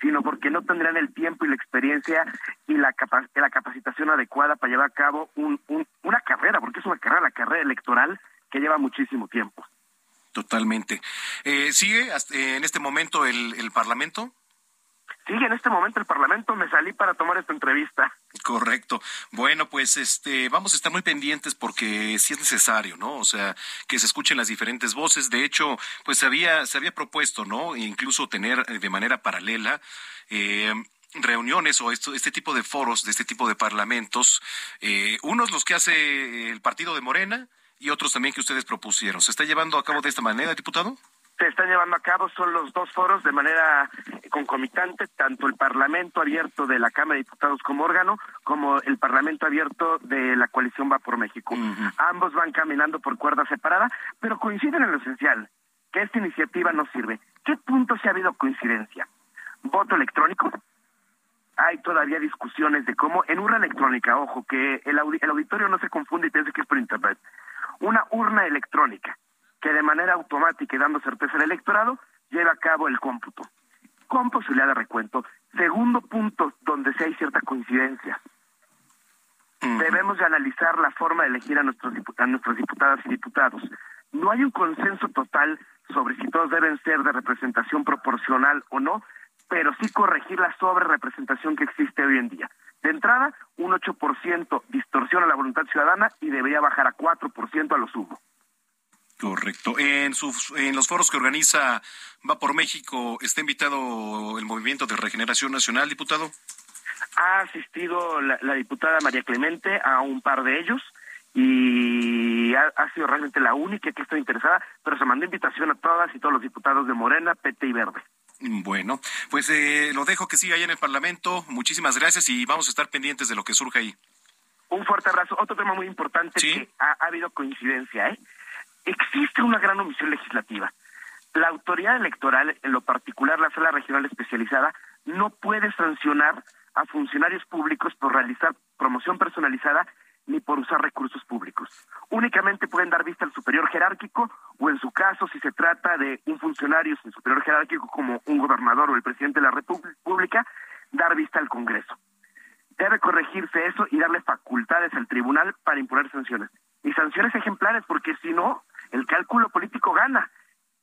sino porque no tendrán el tiempo y la experiencia y la, la capacitación adecuada para llevar a cabo un, una carrera, porque es una carrera, la carrera electoral que lleva muchísimo tiempo. Totalmente. Eh, ¿Sigue en este momento el, el Parlamento? Sigue en este momento el Parlamento, me salí para tomar esta entrevista. Correcto. Bueno, pues este vamos a estar muy pendientes porque sí es necesario, ¿no? O sea, que se escuchen las diferentes voces. De hecho, pues se había se había propuesto, ¿no? incluso tener eh, de manera paralela eh, reuniones o esto, este tipo de foros, de este tipo de parlamentos, eh, unos los que hace el partido de Morena y otros también que ustedes propusieron. ¿Se está llevando a cabo de esta manera, diputado? Se están llevando a cabo son los dos foros de manera concomitante, tanto el Parlamento abierto de la Cámara de Diputados como órgano, como el Parlamento abierto de la coalición Va por México. Ambos van caminando por cuerda separada, pero coinciden en lo esencial, que esta iniciativa no sirve. ¿Qué punto se ha habido coincidencia? ¿Voto electrónico? Hay todavía discusiones de cómo, en urna electrónica, ojo, que el, el auditorio no se confunde y piense que es por Internet. Una urna electrónica que de manera automática y dando certeza al electorado lleve a cabo el cómputo. Con posibilidad de recuento. Segundo punto donde sí hay cierta coincidencia. Debemos de analizar la forma de elegir a, nuestros a nuestras diputadas y diputados. No hay un consenso total sobre si todos deben ser de representación proporcional o no, pero sí corregir la sobrerepresentación que existe hoy en día. De entrada, un 8% distorsiona la voluntad ciudadana y debería bajar a 4% a lo sumo. Correcto. En, sus, en los foros que organiza Va por México, ¿está invitado el Movimiento de Regeneración Nacional, diputado? Ha asistido la, diputada María Clemente a un par de ellos y ha, sido realmente la única que está interesada, pero se mandó invitación a todas y todos los diputados de Morena, PT y Verde. Bueno, pues eh, lo dejo que siga ahí en el Parlamento. Muchísimas gracias y vamos a estar pendientes de lo que surja ahí. Un fuerte abrazo. Otro tema muy importante que ha, ha habido coincidencia, ¿eh? Existe una gran omisión legislativa. La autoridad electoral, en lo particular la sala regional especializada, no puede sancionar a funcionarios públicos por realizar promoción personalizada ni por usar recursos públicos. Únicamente pueden dar vista al superior jerárquico o en su caso, si se trata de un funcionario sin superior jerárquico como un gobernador o el presidente de la República, dar vista al Congreso. Debe corregirse eso y darle facultades al tribunal para imponer sanciones. Y sanciones ejemplares, porque si no, el cálculo político gana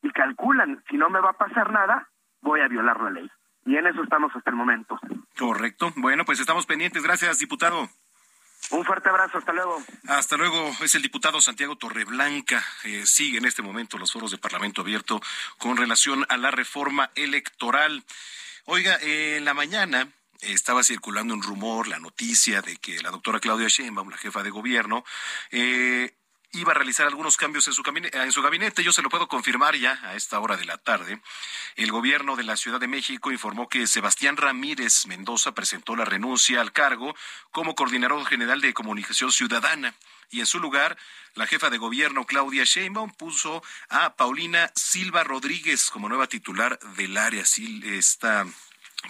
y calculan, si no me va a pasar nada, voy a violar la ley. Y en eso estamos hasta el momento. Correcto. Bueno, pues estamos pendientes. Gracias, diputado. Un fuerte abrazo, hasta luego. Hasta luego, es el diputado Santiago Torreblanca. Eh, sigue en este momento los foros de Parlamento abierto con relación a la reforma electoral. Oiga, en la mañana estaba circulando un rumor, la noticia de que la doctora Claudia Sheinbaum, la jefa de gobierno, eh, iba a realizar algunos cambios en su, gabinete. Yo se lo puedo confirmar ya a esta hora de la tarde. El gobierno de la Ciudad de México informó que Sebastián Ramírez Mendoza presentó la renuncia al cargo como coordinador general de comunicación ciudadana. Y en su lugar, la jefa de gobierno Claudia Sheinbaum puso a Paulina Silva Rodríguez como nueva titular del área. Esta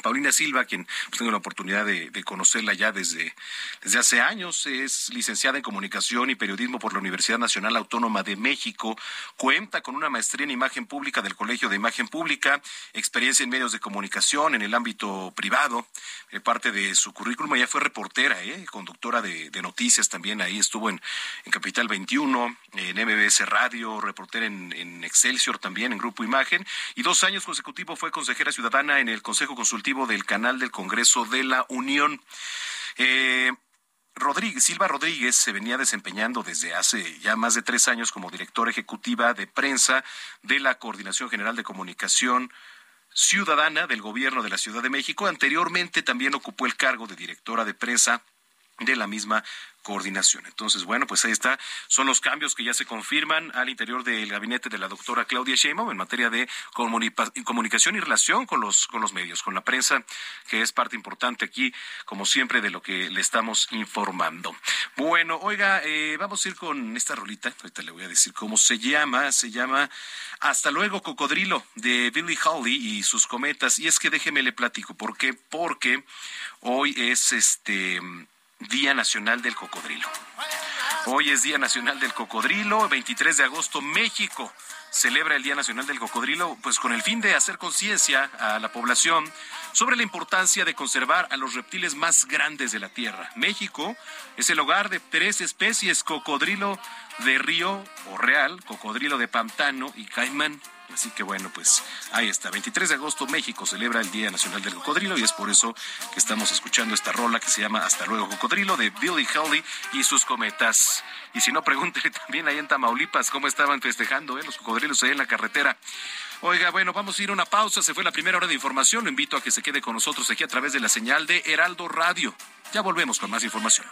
Paulina Silva, quien pues, tengo la oportunidad de, conocerla ya desde, desde hace años, es licenciada en Comunicación y Periodismo por la Universidad Nacional Autónoma de México, cuenta con una maestría en Imagen Pública del Colegio de Imagen Pública, experiencia en medios de comunicación en el ámbito privado, eh, parte de su currículum, ella fue reportera, eh, conductora de, noticias también, ahí estuvo en, Capital 21, en MBS Radio, reportera en, en Excelsior también, en Grupo Imagen, y dos años consecutivos fue consejera ciudadana en el Consejo Consultivo del canal del Congreso de la Unión. Eh, Rodríguez, Silva Rodríguez se venía desempeñando desde hace ya más de tres años como directora ejecutiva de prensa de la Coordinación General de Comunicación Ciudadana del Gobierno de la Ciudad de México. Anteriormente también ocupó el cargo de directora de prensa de la misma coordinación. Entonces, bueno, pues ahí está. Son los cambios que ya se confirman al interior del gabinete de la doctora Claudia Sheinbaum en materia de comunicación y relación con los, con los medios, con la prensa, que es parte importante aquí, como siempre, de lo que le estamos informando. Bueno, oiga, eh, vamos a ir con esta rolita. Ahorita le voy a decir cómo se llama. Se llama Hasta luego, Cocodrilo, de Billy Holly y sus cometas. Y es que déjeme le platico. ¿Por qué? Porque hoy es este Día Nacional del Cocodrilo. Hoy es Día Nacional del Cocodrilo, 23 de agosto, México celebra el Día Nacional del Cocodrilo, pues con el fin de hacer conciencia a la población sobre la importancia de conservar a los reptiles más grandes de la Tierra. México es el hogar de tres especies, cocodrilo de río o real, cocodrilo de pantano y caimán. Así que bueno, pues ahí está. 23 de agosto México celebra el Día Nacional del Cocodrilo y es por eso que estamos escuchando esta rola que se llama Hasta luego Cocodrilo de Billy Howley y sus cometas. Y si no, pregúntele también ahí en Tamaulipas cómo estaban festejando eh, los cocodrilos ahí en la carretera. Oiga, bueno, vamos a ir a una pausa. Se fue la primera hora de información. Lo invito a que se quede con nosotros aquí a través de la señal de Heraldo Radio. Ya volvemos con más información.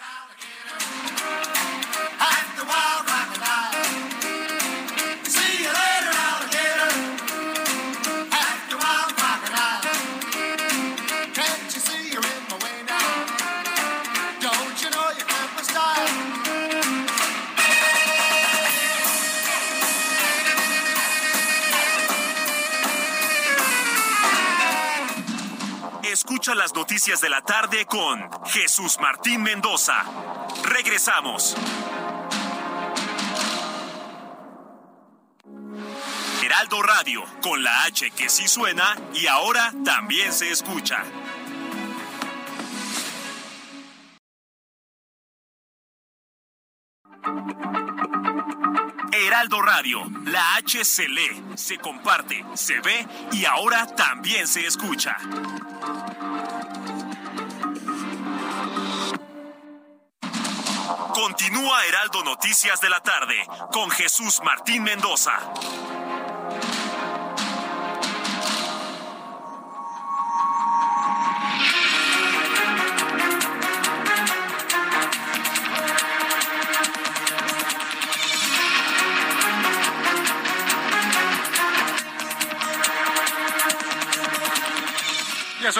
Escucha las noticias de la tarde con Jesús Martín Mendoza. Regresamos. Heraldo Radio, con la H que sí suena y ahora también se escucha. Heraldo Radio, la H se lee, se comparte, se ve y ahora también se escucha. Continúa Heraldo Noticias de la tarde con Jesús Martín Mendoza.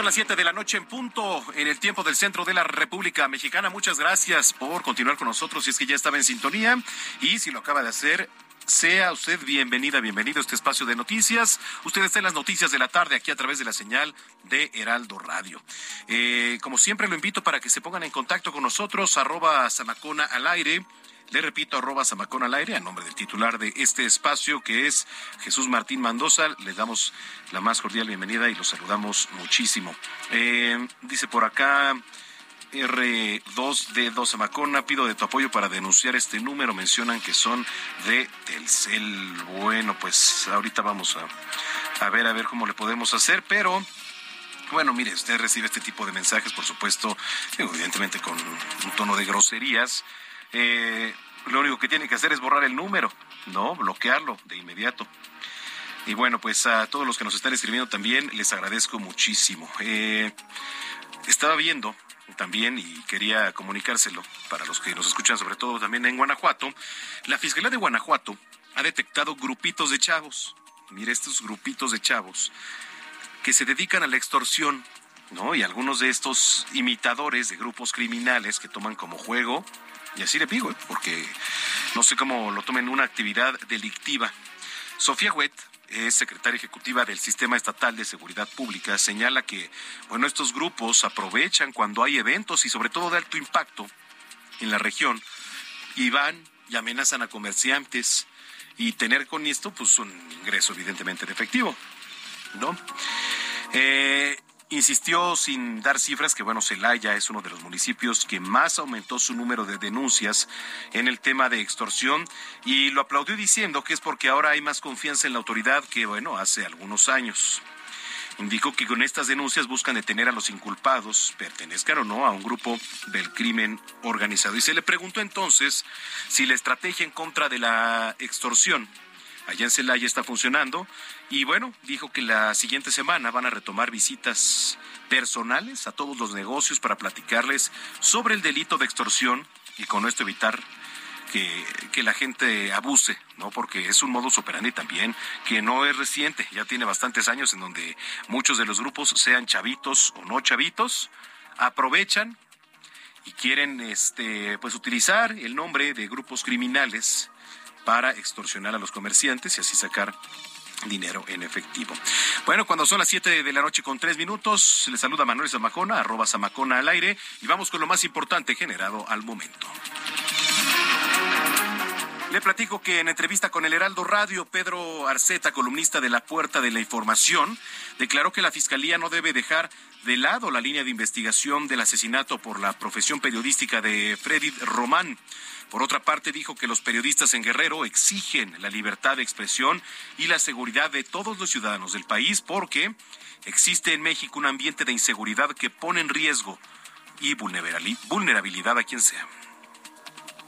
Son las 7 de la noche en punto en el tiempo del centro de la República Mexicana. Muchas gracias por continuar con nosotros si es que ya estaba en sintonía y si lo acaba de hacer. Sea usted bienvenida, bienvenido a este espacio de noticias. Usted está en las noticias de la tarde aquí a través de la señal de Heraldo Radio. Eh, como siempre lo invito para que se pongan en contacto con nosotros, arroba Samacona al aire. Le repito, arroba Samacón al aire, a nombre del titular de este espacio, que es Jesús Martín Mendoza. Le damos la más cordial bienvenida y los saludamos muchísimo. Eh, dice por acá. R2D2 Samacona, pido de tu apoyo para denunciar este número. Mencionan que son de Telcel. Bueno, pues ahorita vamos a, a ver, a ver cómo le podemos hacer, pero bueno, mire, usted recibe este tipo de mensajes, por supuesto, evidentemente con un tono de groserías. Eh, lo único que tiene que hacer es borrar el número, no bloquearlo de inmediato. Y bueno, pues a todos los que nos están escribiendo también les agradezco muchísimo. Eh, estaba viendo también y quería comunicárselo para los que nos escuchan, sobre todo también en Guanajuato. La Fiscalía de Guanajuato ha detectado grupitos de chavos. Mire, estos grupitos de chavos que se dedican a la extorsión, ¿no? Y algunos de estos imitadores de grupos criminales que toman como juego y así le digo, ¿eh? porque no sé cómo lo tomen una actividad delictiva. Sofía Huet es secretaria ejecutiva del Sistema Estatal de Seguridad Pública, señala que, bueno, estos grupos aprovechan cuando hay eventos y sobre todo de alto impacto en la región y van y amenazan a comerciantes y tener con esto pues un ingreso evidentemente de efectivo, ¿no? Eh, Insistió sin dar cifras que, bueno, Celaya es uno de los municipios que más aumentó su número de denuncias en el tema de extorsión y lo aplaudió diciendo que es porque ahora hay más confianza en la autoridad que, bueno, hace algunos años. indicó que con estas denuncias buscan detener a los inculpados, pertenezcan o no a un grupo del crimen organizado. Y se le preguntó entonces si la estrategia en contra de la extorsión allá en Celaya está funcionando y bueno, dijo que la siguiente semana van a retomar visitas personales a todos los negocios para platicarles sobre el delito de extorsión y con esto evitar que, la gente abuse, ¿no? Porque es un modus operandi también que no es reciente, ya tiene bastantes años en donde muchos de los grupos, sean chavitos o no chavitos, aprovechan y quieren este pues utilizar el nombre de grupos criminales para extorsionar a los comerciantes y así sacar dinero en efectivo. Bueno, cuando son las 7 de la noche con 3 minutos, le saluda Manuel Zamacona, arroba Zamacona al aire, y vamos con lo más importante generado al momento. Le platico que en entrevista con el Heraldo Radio, Pedro Arceta, columnista de La Puerta de la Información, declaró que la Fiscalía no debe dejar de lado la línea de investigación del asesinato por la profesión periodística de Freddy Román. Por otra parte, dijo que los periodistas en Guerrero exigen la libertad de expresión y la seguridad de todos los ciudadanos del país porque existe en México un ambiente de inseguridad que pone en riesgo y vulnerabilidad a quien sea.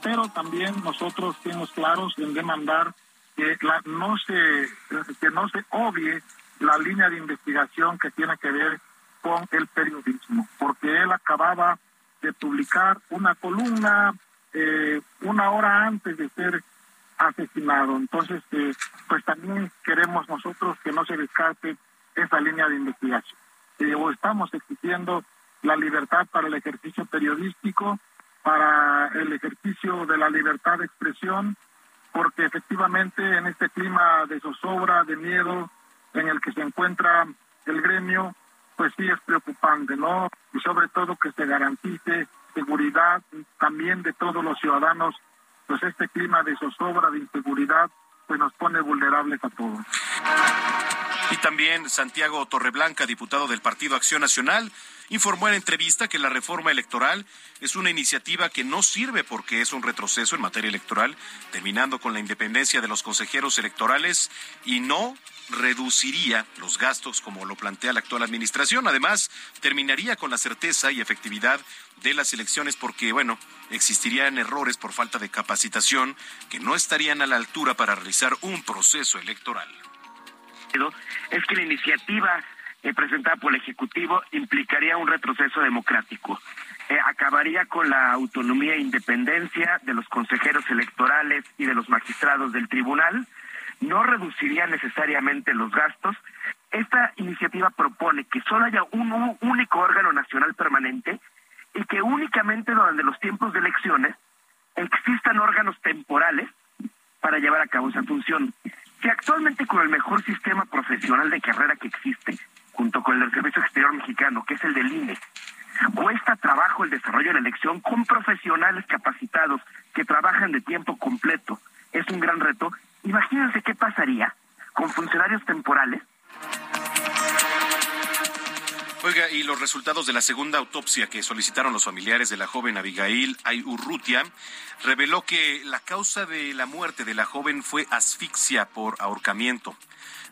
Pero también nosotros estamos claros en demandar que la, no se que no se obvie la línea de investigación que tiene que ver con el periodismo, porque él acababa de publicar una columna eh, una hora antes de ser asesinado. Entonces, eh, pues también queremos nosotros que no se descarte esa línea de investigación. Eh, o estamos exigiendo la libertad para el ejercicio periodístico para el ejercicio de la libertad de expresión, porque efectivamente en este clima de zozobra, de miedo en el que se encuentra el gremio, pues sí es preocupante, ¿no? Y sobre todo que se garantice seguridad también de todos los ciudadanos, pues este clima de zozobra, de inseguridad, pues nos pone vulnerables a todos. Y también Santiago Torreblanca, diputado del Partido Acción Nacional, informó en entrevista que la reforma electoral es una iniciativa que no sirve porque es un retroceso en materia electoral, terminando con la independencia de los consejeros electorales y no reduciría los gastos como lo plantea la actual administración. Además, terminaría con la certeza y efectividad de las elecciones porque, bueno, existirían errores por falta de capacitación que no estarían a la altura para realizar un proceso electoral. Es que la iniciativa eh, presentada por el Ejecutivo implicaría un retroceso democrático. Eh, acabaría con la autonomía e independencia de los consejeros electorales y de los magistrados del tribunal, no reduciría necesariamente los gastos. Esta iniciativa propone que solo haya un único órgano nacional permanente y que únicamente durante los tiempos de elecciones existan órganos temporales para llevar a cabo esa función. Que actualmente con el mejor sistema profesional de carrera que existe, junto con el del Servicio Exterior Mexicano, que es el del INE, cuesta trabajo el desarrollo de la elección con profesionales capacitados que trabajan de tiempo completo. Es un gran reto. Imagínense qué pasaría con funcionarios temporales Oiga, y los resultados de la segunda autopsia que solicitaron los familiares de la joven Abigail Ayurrutia reveló que la causa de la muerte de la joven fue asfixia por ahorcamiento.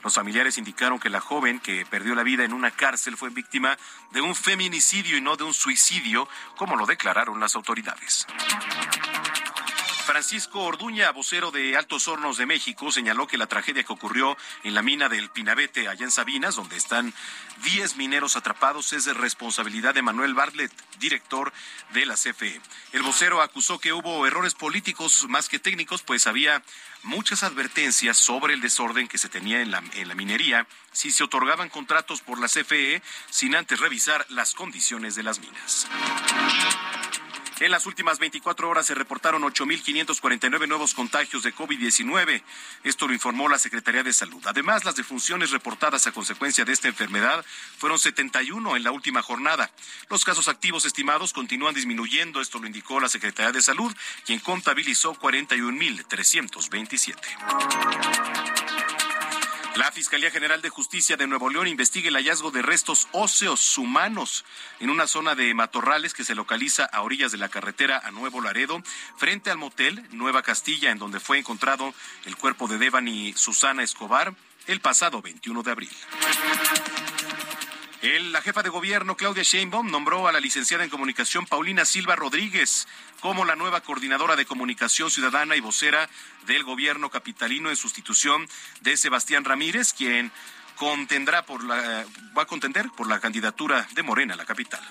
Los familiares indicaron que la joven que perdió la vida en una cárcel fue víctima de un feminicidio y no de un suicidio, como lo declararon las autoridades. Francisco Orduña, vocero de Altos Hornos de México, señaló que la tragedia que ocurrió en la mina del Pinabete, allá en Sabinas, donde están 10 mineros atrapados, es de responsabilidad de Manuel Bartlett, director de la CFE. El vocero acusó que hubo errores políticos más que técnicos, pues había muchas advertencias sobre el desorden que se tenía en la, en la minería si se otorgaban contratos por la CFE sin antes revisar las condiciones de las minas. En las últimas 24 horas se reportaron 8.549 nuevos contagios de COVID-19. Esto lo informó la Secretaría de Salud. Además, las defunciones reportadas a consecuencia de esta enfermedad fueron 71 en la última jornada. Los casos activos estimados continúan disminuyendo. Esto lo indicó la Secretaría de Salud, quien contabilizó 41.327. La Fiscalía General de Justicia de Nuevo León investiga el hallazgo de restos óseos humanos en una zona de matorrales que se localiza a orillas de la carretera a Nuevo Laredo, frente al motel Nueva Castilla, en donde fue encontrado el cuerpo de Devani Susana Escobar el pasado 21 de abril. La jefa de gobierno, Claudia Sheinbaum, nombró a la licenciada en comunicación Paulina Silva Rodríguez como la nueva coordinadora de comunicación ciudadana y vocera del gobierno capitalino en sustitución de Sebastián Ramírez, quien contendrá por la, va a contender por la candidatura de Morena a la capital.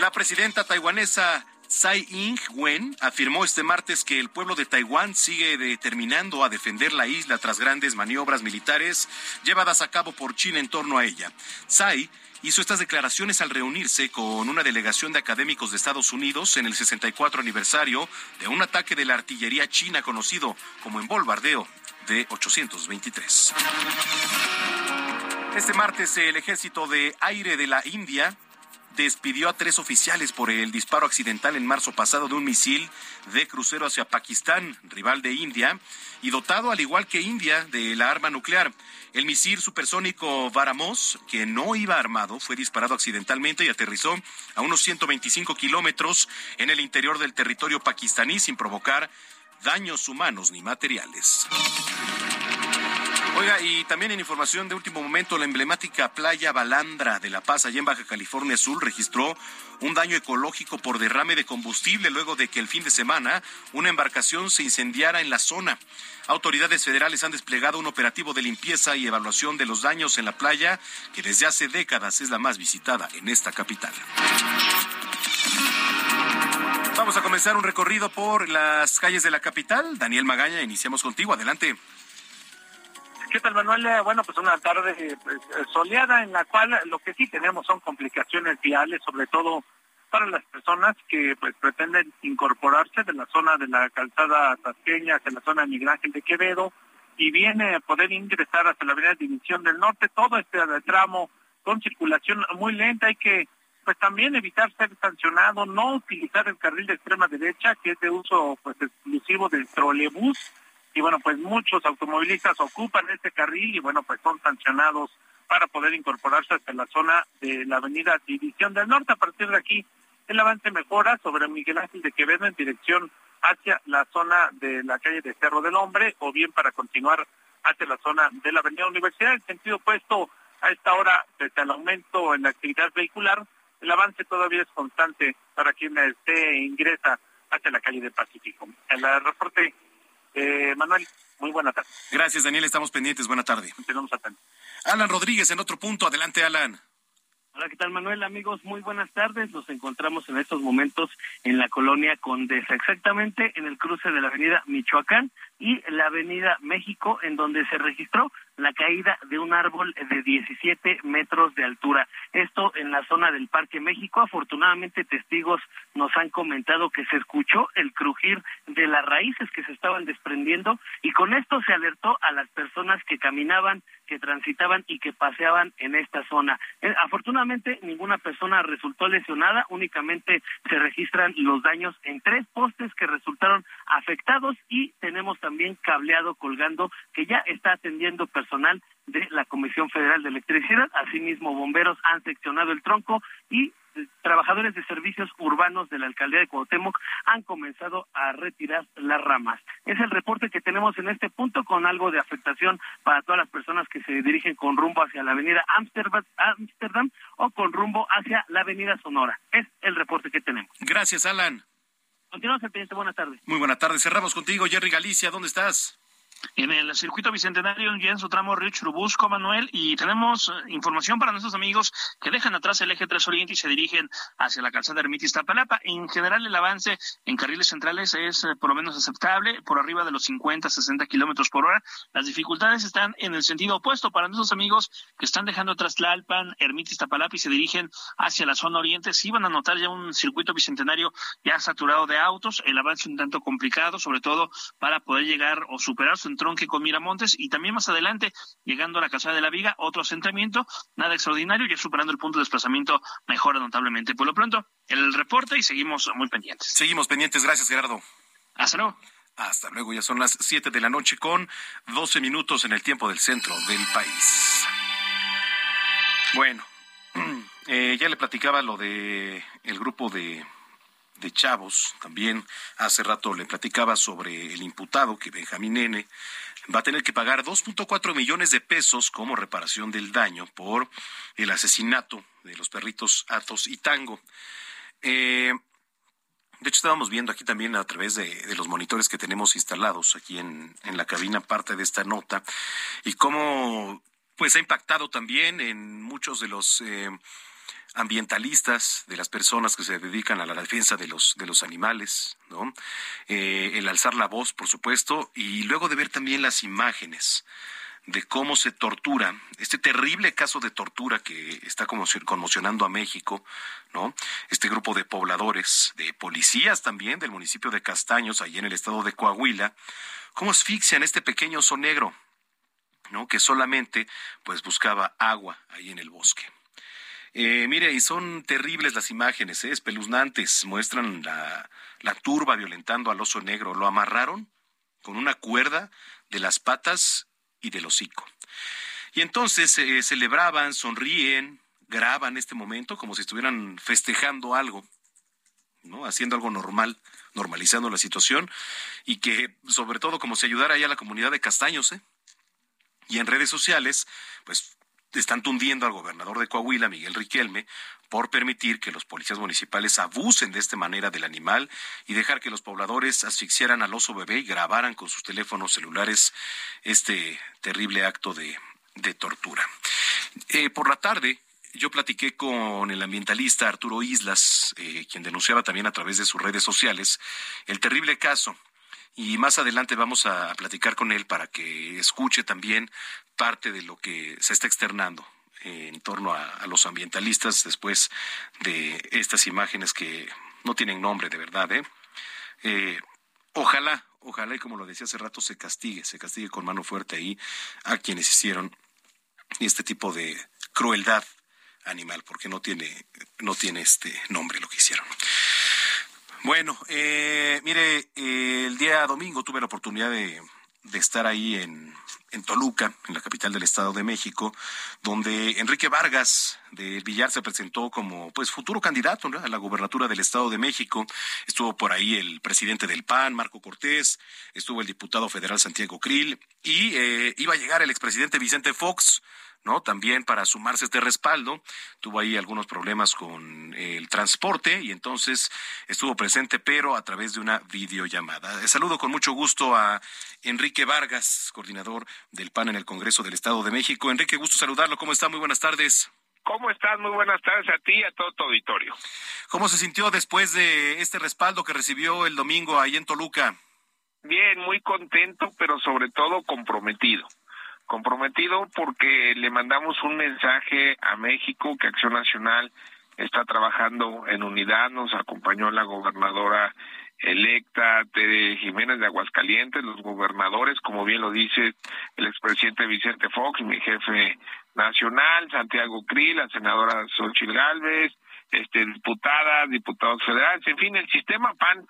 La presidenta taiwanesa Tsai Ing-wen afirmó este martes que el pueblo de Taiwán sigue determinando a defender la isla tras grandes maniobras militares llevadas a cabo por China en torno a ella. Tsai hizo estas declaraciones al reunirse con una delegación de académicos de Estados Unidos en el 64 aniversario de un ataque de la artillería china conocido como en bombardeo de 823. Este martes el ejército de aire de la India despidió a tres oficiales por el disparo accidental en marzo pasado de un misil de crucero hacia Pakistán, rival de India, y dotado al igual que India de la arma nuclear. El misil supersónico Varamos, que no iba armado, fue disparado accidentalmente y aterrizó a unos 125 kilómetros en el interior del territorio pakistaní sin provocar daños humanos ni materiales. Oiga, y también en información de último momento, la emblemática playa Balandra de La Paz, allá en Baja California Sur, registró un daño ecológico por derrame de combustible luego de que el fin de semana una embarcación se incendiara en la zona. Autoridades federales han desplegado un operativo de limpieza y evaluación de los daños en la playa, que desde hace décadas es la más visitada en esta capital. Vamos a comenzar un recorrido por las calles de la capital. Daniel Magaña, iniciamos contigo. Adelante. ¿Qué tal, Manuel? Eh, Bueno, pues una tarde pues, eh, soleada en la cual lo que sí tenemos son complicaciones viales, sobre todo para las personas que pues pretenden incorporarse de la zona de la calzada tasqueña hacia la zona de Miguel Ángel de Quevedo y viene poder ingresar hacia la avenida División del Norte, todo este tramo con circulación muy lenta, hay que pues también evitar ser sancionado, no utilizar el carril de extrema derecha, que es de uso pues exclusivo del trolebús, y bueno, pues muchos automovilistas ocupan este carril y bueno, pues son sancionados para poder incorporarse hasta la zona de la avenida División del Norte. A partir de aquí, el avance mejora sobre Miguel Ángel de Quevedo en dirección hacia la zona de la calle de Cerro del Hombre o bien para continuar hacia la zona de la avenida Universidad. En sentido opuesto a esta hora, desde el aumento en la actividad vehicular, el avance todavía es constante para quien esté ingresa hacia la calle del Pacífico. El reporte eh, Manuel, muy buena tarde. Gracias, Daniel. Estamos pendientes. Buena tarde. Tenemos atentos. Alan Rodríguez en otro punto. Adelante, Alan. Hola, ¿qué tal Manuel? Amigos, muy buenas tardes. Nos encontramos en estos momentos en la colonia Condesa, exactamente en el cruce de la avenida Michoacán y la avenida México, en donde se registró la caída de un árbol de 17 metros de altura. Esto en la zona del Parque México. Afortunadamente, testigos nos han comentado que se escuchó el crujir de las raíces que se estaban desprendiendo y con esto se alertó a las personas que caminaban, que transitaban y que paseaban en esta zona. Eh, afortunadamente, ninguna persona resultó lesionada, únicamente se registran los daños en tres postes que resultaron afectados y tenemos también cableado colgando que ya está atendiendo personal de la Comisión Federal de Electricidad. Asimismo, bomberos han seccionado el tronco y eh, trabajadores de servicios urbanos de la alcaldía de Cuauhtémoc han comenzado a retirar las ramas. Es el reporte que tenemos en este punto con algo de afectación para todas las personas que se dirigen con rumbo hacia la avenida Amsterdam, Amsterdam o con rumbo hacia la avenida Sonora. Es el reporte que tenemos. Gracias, Alan. Continuamos al pendiente. Buenas tardes. Muy buena tarde. Cerramos contigo, Jerry Galicia. ¿Dónde estás? En el circuito bicentenario ya en su tramo Río Churubusco, Manuel, y tenemos eh, información para nuestros amigos que dejan atrás el eje 3 Oriente y se dirigen hacia la calzada Ermitis Tapalapa. En general, el avance en carriles centrales es eh, por lo menos aceptable, por arriba de los 50, 60 kilómetros por hora. Las dificultades están en el sentido opuesto para nuestros amigos que están dejando atrás Tlalpan, Ermitis Tapalapa y se dirigen hacia la zona oriente. Si van a notar ya un circuito bicentenario ya saturado de autos, el avance un tanto complicado, sobre todo para poder llegar o superar su entronque con Miramontes y también más adelante, llegando a la Calzada de la Viga, otro asentamiento, nada extraordinario, ya superando el punto de desplazamiento mejora notablemente. Por lo pronto, el reporte y seguimos muy pendientes. Seguimos pendientes. Gracias, Gerardo. Hasta luego. Hasta luego, ya son las 7 de la noche con 12 minutos en el tiempo del centro del país. Bueno, eh, ya le platicaba lo de el grupo de de chavos. También hace rato le platicaba sobre el imputado que Benjamín N va a tener que pagar 2.4 millones de pesos como reparación del daño por el asesinato de los perritos Atos y Tango. Eh, de hecho, estábamos viendo aquí también a través de, los monitores que tenemos instalados aquí en, la cabina parte de esta nota y cómo pues ha impactado también en muchos de los eh, ambientalistas, de las personas que se dedican a la defensa de los, de los animales. Eh, el alzar la voz, por supuesto, y luego de ver también las imágenes de cómo se tortura, este terrible caso de tortura que está conmocionando a México. Este grupo de pobladores, de policías también del municipio de Castaños, allí en el estado de Coahuila, cómo asfixian este pequeño oso negro, ¿no? Que solamente, pues, buscaba agua ahí en el bosque. Eh, mire, y son terribles las imágenes, ¿eh? espeluznantes. Muestran la, la turba violentando al oso negro. Lo amarraron con una cuerda de las patas y del hocico. Y entonces eh, celebraban, sonríen, graban este momento como si estuvieran festejando algo, ¿no? Haciendo algo normal, normalizando la situación y que sobre todo como si ayudara ahí a la comunidad de Castaños, ¿eh? Y en redes sociales, pues están tundiendo al gobernador de Coahuila, Miguel Riquelme, por permitir que los policías municipales abusen de esta manera del animal y dejar que los pobladores asfixiaran al oso bebé y grabaran con sus teléfonos celulares este terrible acto de, tortura. Eh, por la tarde, yo platiqué con el ambientalista Arturo Islas, eh, quien denunciaba también a través de sus redes sociales el terrible caso y más adelante vamos a platicar con él para que escuche también parte de lo que se está externando en torno a, los ambientalistas después de estas imágenes que no tienen nombre de verdad. ¿eh? ¿eh? ojalá, ojalá y como lo decía hace rato, se castigue, se castigue con mano fuerte ahí a quienes hicieron este tipo de crueldad animal, porque no tiene, no tiene este nombre lo que hicieron. Bueno, eh, mire, el día domingo tuve la oportunidad de, estar ahí en, en, Toluca, en la capital del Estado de México, donde Enrique Vargas del Villar se presentó como pues futuro candidato a la gubernatura del Estado de México. Estuvo por ahí el presidente del PAN, Marco Cortés, estuvo el diputado federal Santiago Krill y eh, iba a llegar el expresidente Vicente Fox ¿no? También para sumarse este respaldo, tuvo ahí algunos problemas con el transporte y entonces estuvo presente, pero a través de una videollamada. Saludo con mucho gusto a Enrique Vargas, coordinador del PAN en el Congreso del Estado de México. Enrique, gusto saludarlo. ¿Cómo está? Muy buenas tardes. ¿Cómo estás? Muy buenas tardes a ti y a todo tu auditorio. ¿Cómo se sintió después de este respaldo que recibió el domingo ahí en Toluca? Bien, muy contento, pero sobre todo comprometido comprometido porque le mandamos un mensaje a México que Acción Nacional está trabajando en unidad, nos acompañó la gobernadora electa Tere Jiménez de Aguascalientes, los gobernadores, como bien lo dice el expresidente Vicente Fox, mi jefe nacional, Santiago Krill, la senadora Xochitl Gálvez, este, diputadas, diputados federales, en fin, el sistema PAN,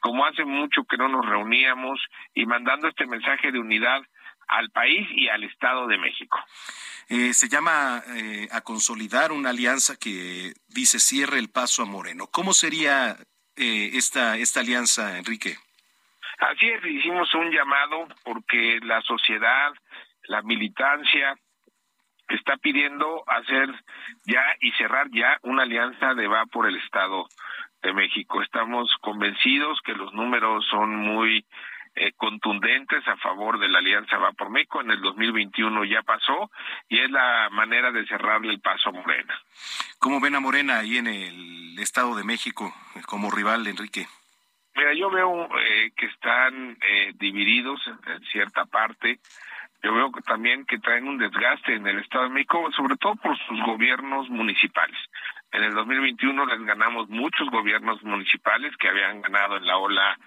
como hace mucho que no nos reuníamos y mandando este mensaje de unidad al país y al Estado de México. Eh, se llama eh, a consolidar una alianza que dice cierre el paso a Moreno. ¿Cómo sería eh, esta, esta alianza, Enrique? Así es, hicimos un llamado porque la sociedad, la militancia, está pidiendo hacer ya y cerrar ya una alianza de va por el Estado de México. Estamos convencidos que los números son muy eh, contundentes a favor de la Alianza Va por México. En el 2021 ya pasó y es la manera de cerrarle el paso a Morena. ¿Cómo ven a Morena ahí en el Estado de México como rival, Enrique? Mira, yo veo eh, que están eh, divididos en, cierta parte. Yo veo que también que traen un desgaste en el Estado de México, sobre todo por sus gobiernos municipales. En el 2021 les ganamos muchos gobiernos municipales que habían ganado en la ola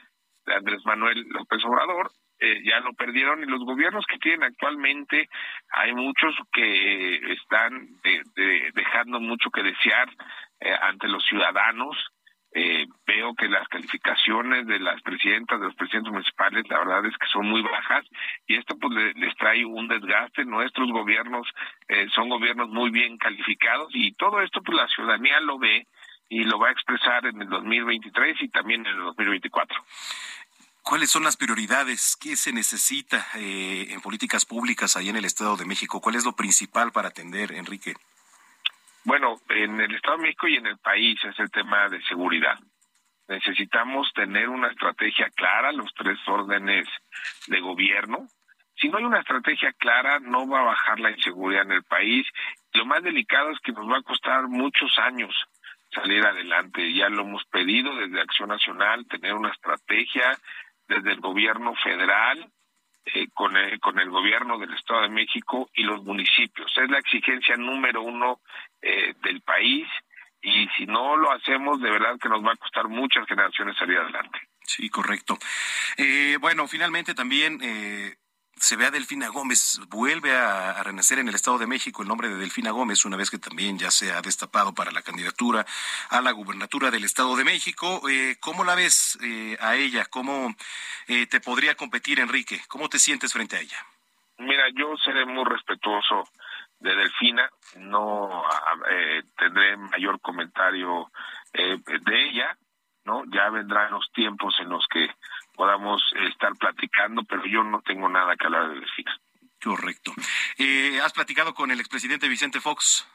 de Andrés Manuel López Obrador, eh, ya lo perdieron y los gobiernos que tienen actualmente hay muchos que están dejando mucho que desear eh, ante los ciudadanos. Eh, veo que las calificaciones de las presidentas, de los presidentes municipales, la verdad es que son muy bajas y esto pues les trae un desgaste. Nuestros gobiernos son gobiernos muy bien calificados y todo esto pues la ciudadanía lo ve y lo va a expresar en el 2023 y también en el 2024. ¿Cuáles son las prioridades? ¿Qué se necesita eh, en políticas públicas ahí en el Estado de México? ¿Cuál es lo principal para atender, Enrique? Bueno, en el Estado de México y en el país es el tema de seguridad. Necesitamos tener una estrategia clara, los tres órdenes de gobierno. Si no hay una estrategia clara, no va a bajar la inseguridad en el país. Lo más delicado es que nos va a costar muchos años salir adelante. Ya lo hemos pedido desde Acción Nacional, tener una estrategia desde el gobierno federal, eh, con, el, con el gobierno del Estado de México y los municipios. Es la exigencia número uno eh, del país y si no lo hacemos, de verdad que nos va a costar muchas generaciones salir adelante. Sí, correcto. Eh, bueno, finalmente también eh, se ve a Delfina Gómez, vuelve a, renacer en el Estado de México el nombre de Delfina Gómez, una vez que también ya se ha destapado para la candidatura a la gubernatura del Estado de México. Eh, ¿Cómo la ves eh, a ella? ¿Cómo eh, te podría competir, Enrique? ¿Cómo te sientes frente a ella? Mira, yo seré muy respetuoso de Delfina, no tendré mayor comentario de ella, ¿no? Ya vendrán los tiempos en los que podamos estar platicando, pero yo no tengo nada que hablar de Delfina. Correcto. Eh, ¿Has platicado con el expresidente Vicente Fox?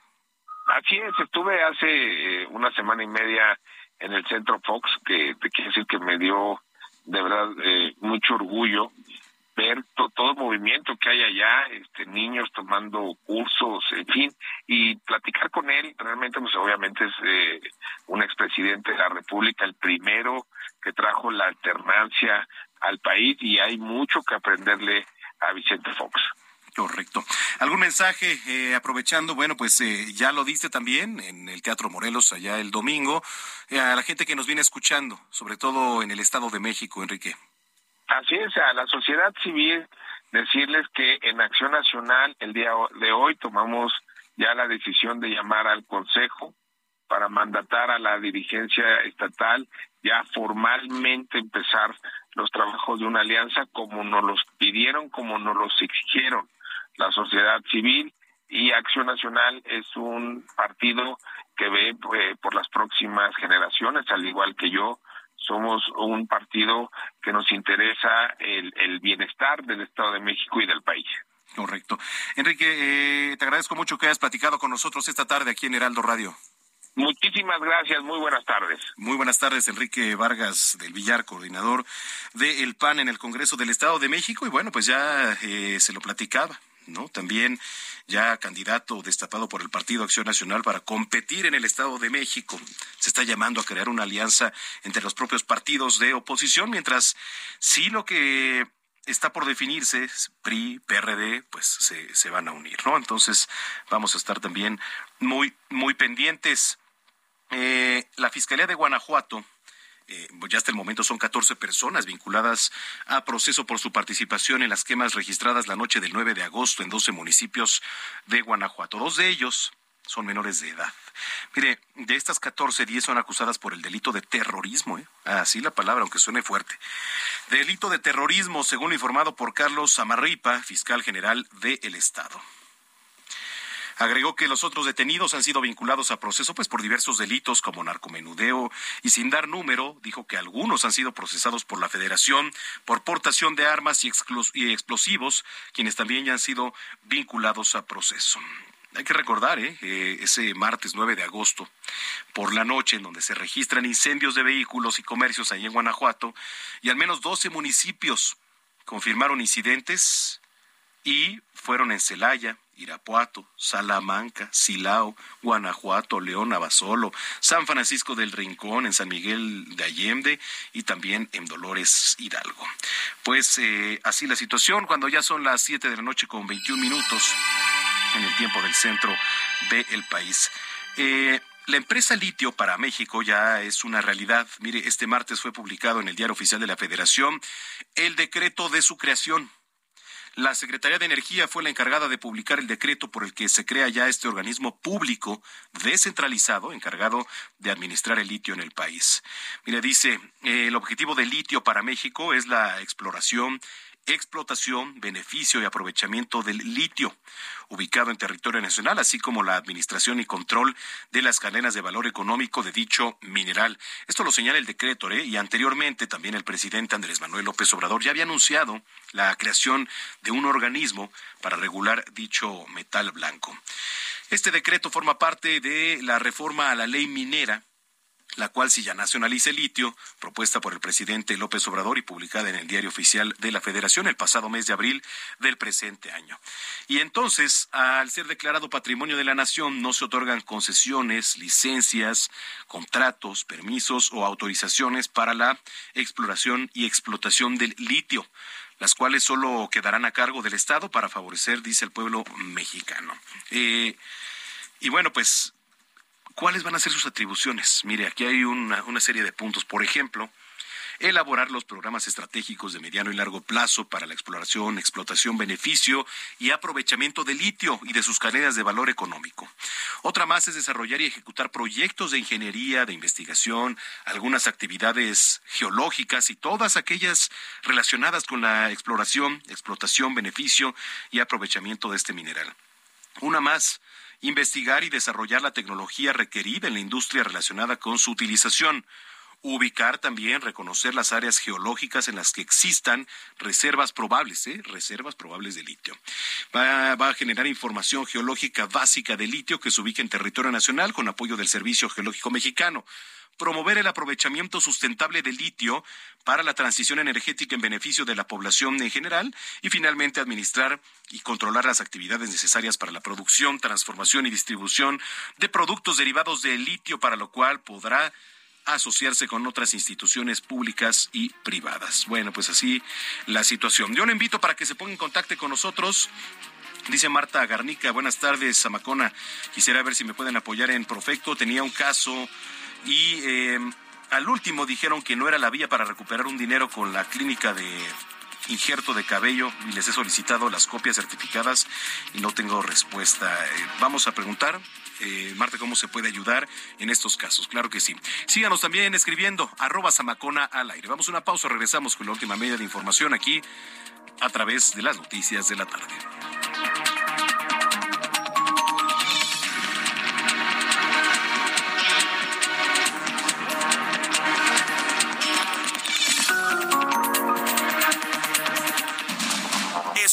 Así es, estuve hace eh, una semana y media en el Centro Fox, que te quiero decir que me dio de verdad eh, mucho orgullo ver todo el movimiento que hay allá, este, niños tomando cursos, en fin, y platicar con él, realmente, pues obviamente es eh, un expresidente de la República, el primero que trajo la alternancia al país y hay mucho que aprenderle a Vicente Fox. Correcto. ¿Algún mensaje eh, aprovechando? Bueno, pues eh, ya lo diste también en el Teatro Morelos allá el domingo, a la gente que nos viene escuchando, sobre todo en el Estado de México, Enrique. Así es, a la sociedad civil decirles que en Acción Nacional el día de hoy tomamos ya la decisión de llamar al Consejo para mandatar a la dirigencia estatal ya formalmente empezar los trabajos de una alianza como nos los pidieron, como nos los exigieron la sociedad civil y Acción Nacional es un partido que ve eh, por las próximas generaciones, al igual que yo, somos un partido que nos interesa el, el bienestar del Estado de México y del país. Correcto. Enrique, eh, te agradezco mucho que hayas platicado con nosotros esta tarde aquí en Heraldo Radio. Muchísimas gracias, muy buenas tardes. Muy buenas tardes, Enrique Vargas del Villar, coordinador del PAN en el Congreso del Estado de México. Y bueno, pues ya eh, se lo platicaba, ¿no? También ya candidato destapado por el Partido Acción Nacional para competir en el Estado de México. Se está llamando a crear una alianza entre los propios partidos de oposición, mientras sí lo que está por definirse, PRI, PRD, pues se, se van a unir, ¿no? Entonces vamos a estar también muy, muy pendientes. Eh, la Fiscalía de Guanajuato eh, ya hasta el momento son 14 personas vinculadas a proceso por su participación en las quemas registradas la noche del 9 de agosto en 12 municipios de Guanajuato. Dos de ellos son menores de edad. Mire, de estas 14, 10 son acusadas por el delito de terrorismo, ¿eh? así la palabra, aunque suene fuerte. Delito de terrorismo, según lo informado por Carlos Amarripa, fiscal general del Estado. Agregó que los otros detenidos han sido vinculados a proceso pues por diversos delitos como narcomenudeo y sin dar número, dijo que algunos han sido procesados por la Federación por portación de armas y, explosivos, quienes también ya han sido vinculados a proceso. Hay que recordar, ¿eh? ¿eh? ese martes 9 de agosto, por la noche, en donde se registran incendios de vehículos y comercios ahí en Guanajuato, y al menos 12 municipios confirmaron incidentes y fueron en Celaya, Irapuato, Salamanca, Silao, Guanajuato, León, Abasolo, San Francisco del Rincón, en San Miguel de Allende y también en Dolores Hidalgo. Pues eh, así la situación cuando ya son las 7 de la noche con 21 minutos en el tiempo del centro del país. Eh, la empresa Litio para México ya es una realidad. Mire, este martes fue publicado en el Diario Oficial de la Federación el decreto de su creación. La Secretaría de Energía fue la encargada de publicar el decreto por el que se crea ya este organismo público descentralizado encargado de administrar el litio en el país. Mire, dice, el objetivo del litio para México es la exploración explotación, beneficio y aprovechamiento del litio, ubicado en territorio nacional, así como la administración y control de las cadenas de valor económico de dicho mineral. Esto lo señala el decreto, ¿eh? y anteriormente también el presidente Andrés Manuel López Obrador ya había anunciado la creación de un organismo para regular dicho metal blanco. Este decreto forma parte de la reforma a la ley minera la cual si ya nacionaliza el litio, propuesta por el presidente López Obrador y publicada en el Diario Oficial de la Federación el pasado mes de abril del presente año. Y entonces, al ser declarado patrimonio de la nación, no se otorgan concesiones, licencias, contratos, permisos o autorizaciones para la exploración y explotación del litio las cuales solo quedarán a cargo del Estado para favorecer, dice el pueblo mexicano. Eh, y bueno, pues ¿Cuáles van a ser sus atribuciones? Mire, aquí hay una, serie de puntos. Por ejemplo, elaborar los programas estratégicos de mediano y largo plazo para la exploración, explotación, beneficio y aprovechamiento de litio y de sus cadenas de valor económico. Otra más es desarrollar y ejecutar proyectos de ingeniería, de investigación, algunas actividades geológicas y todas aquellas relacionadas con la exploración, explotación, beneficio y aprovechamiento de este mineral. Una más investigar y desarrollar la tecnología requerida en la industria relacionada con su utilización, ubicar también, reconocer las áreas geológicas en las que existan reservas probables, ¿eh? reservas probables de litio. Va, a generar información geológica básica de litio que se ubique en territorio nacional con apoyo del Servicio Geológico Mexicano promover el aprovechamiento sustentable del litio para la transición energética en beneficio de la población en general y finalmente administrar y controlar las actividades necesarias para la producción, transformación y distribución de productos derivados del litio, para lo cual podrá asociarse con otras instituciones públicas y privadas. Bueno, pues así la situación. Yo le invito para que se ponga en contacto con nosotros. Dice Marta Garnica, buenas tardes, Zamacona. Quisiera ver si me pueden apoyar en Profecto. Tenía un caso y eh, al último dijeron que no era la vía para recuperar un dinero con la clínica de injerto de cabello y les he solicitado las copias certificadas y no tengo respuesta. Eh, vamos a preguntar. Eh, Marta, ¿cómo se puede ayudar en estos casos? Claro que sí. Síganos también escribiendo arroba Samacona al aire. Vamos a una pausa, regresamos con la última media de información aquí a través de las noticias de la tarde.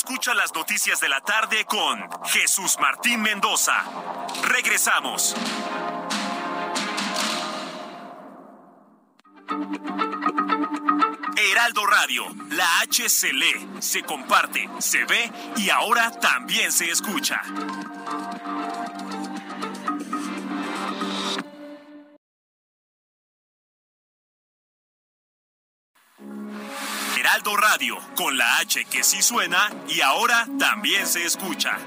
Escucha las noticias de la tarde con Jesús Martín Mendoza. Regresamos. Heraldo Radio, la H se lee, se comparte, se ve y ahora también se escucha. Heraldo Radio, con la H que sí suena y ahora también se escucha.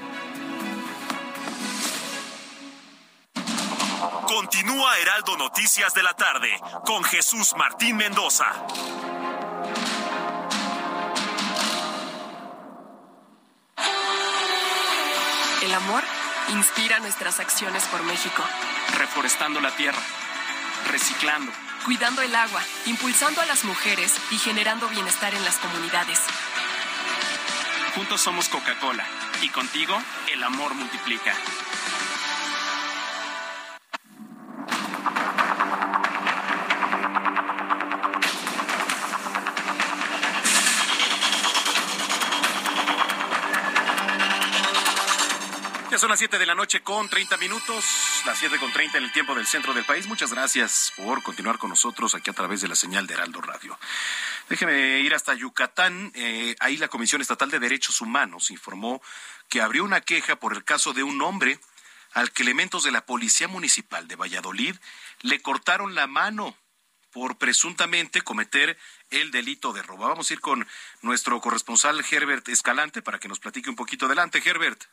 Continúa Heraldo Noticias de la tarde con Jesús Martín Mendoza. El amor inspira nuestras acciones por México. Reforestando la tierra, reciclando cuidando el agua, impulsando a las mujeres y generando bienestar en las comunidades. Juntos somos Coca-Cola y contigo el amor multiplica. Son las 7 de la noche con 30 minutos, las 7 con 30 en el tiempo del centro del país. Muchas gracias por continuar con nosotros aquí a través de la señal de Heraldo Radio. Déjeme ir hasta Yucatán. Eh, ahí la Comisión Estatal de Derechos Humanos informó que abrió una queja por el caso de un hombre al que elementos de la Policía Municipal de Valladolid le cortaron la mano por presuntamente cometer el delito de robo. Vamos a ir con nuestro corresponsal Herbert Escalante para que nos platique un poquito. Adelante, Herbert.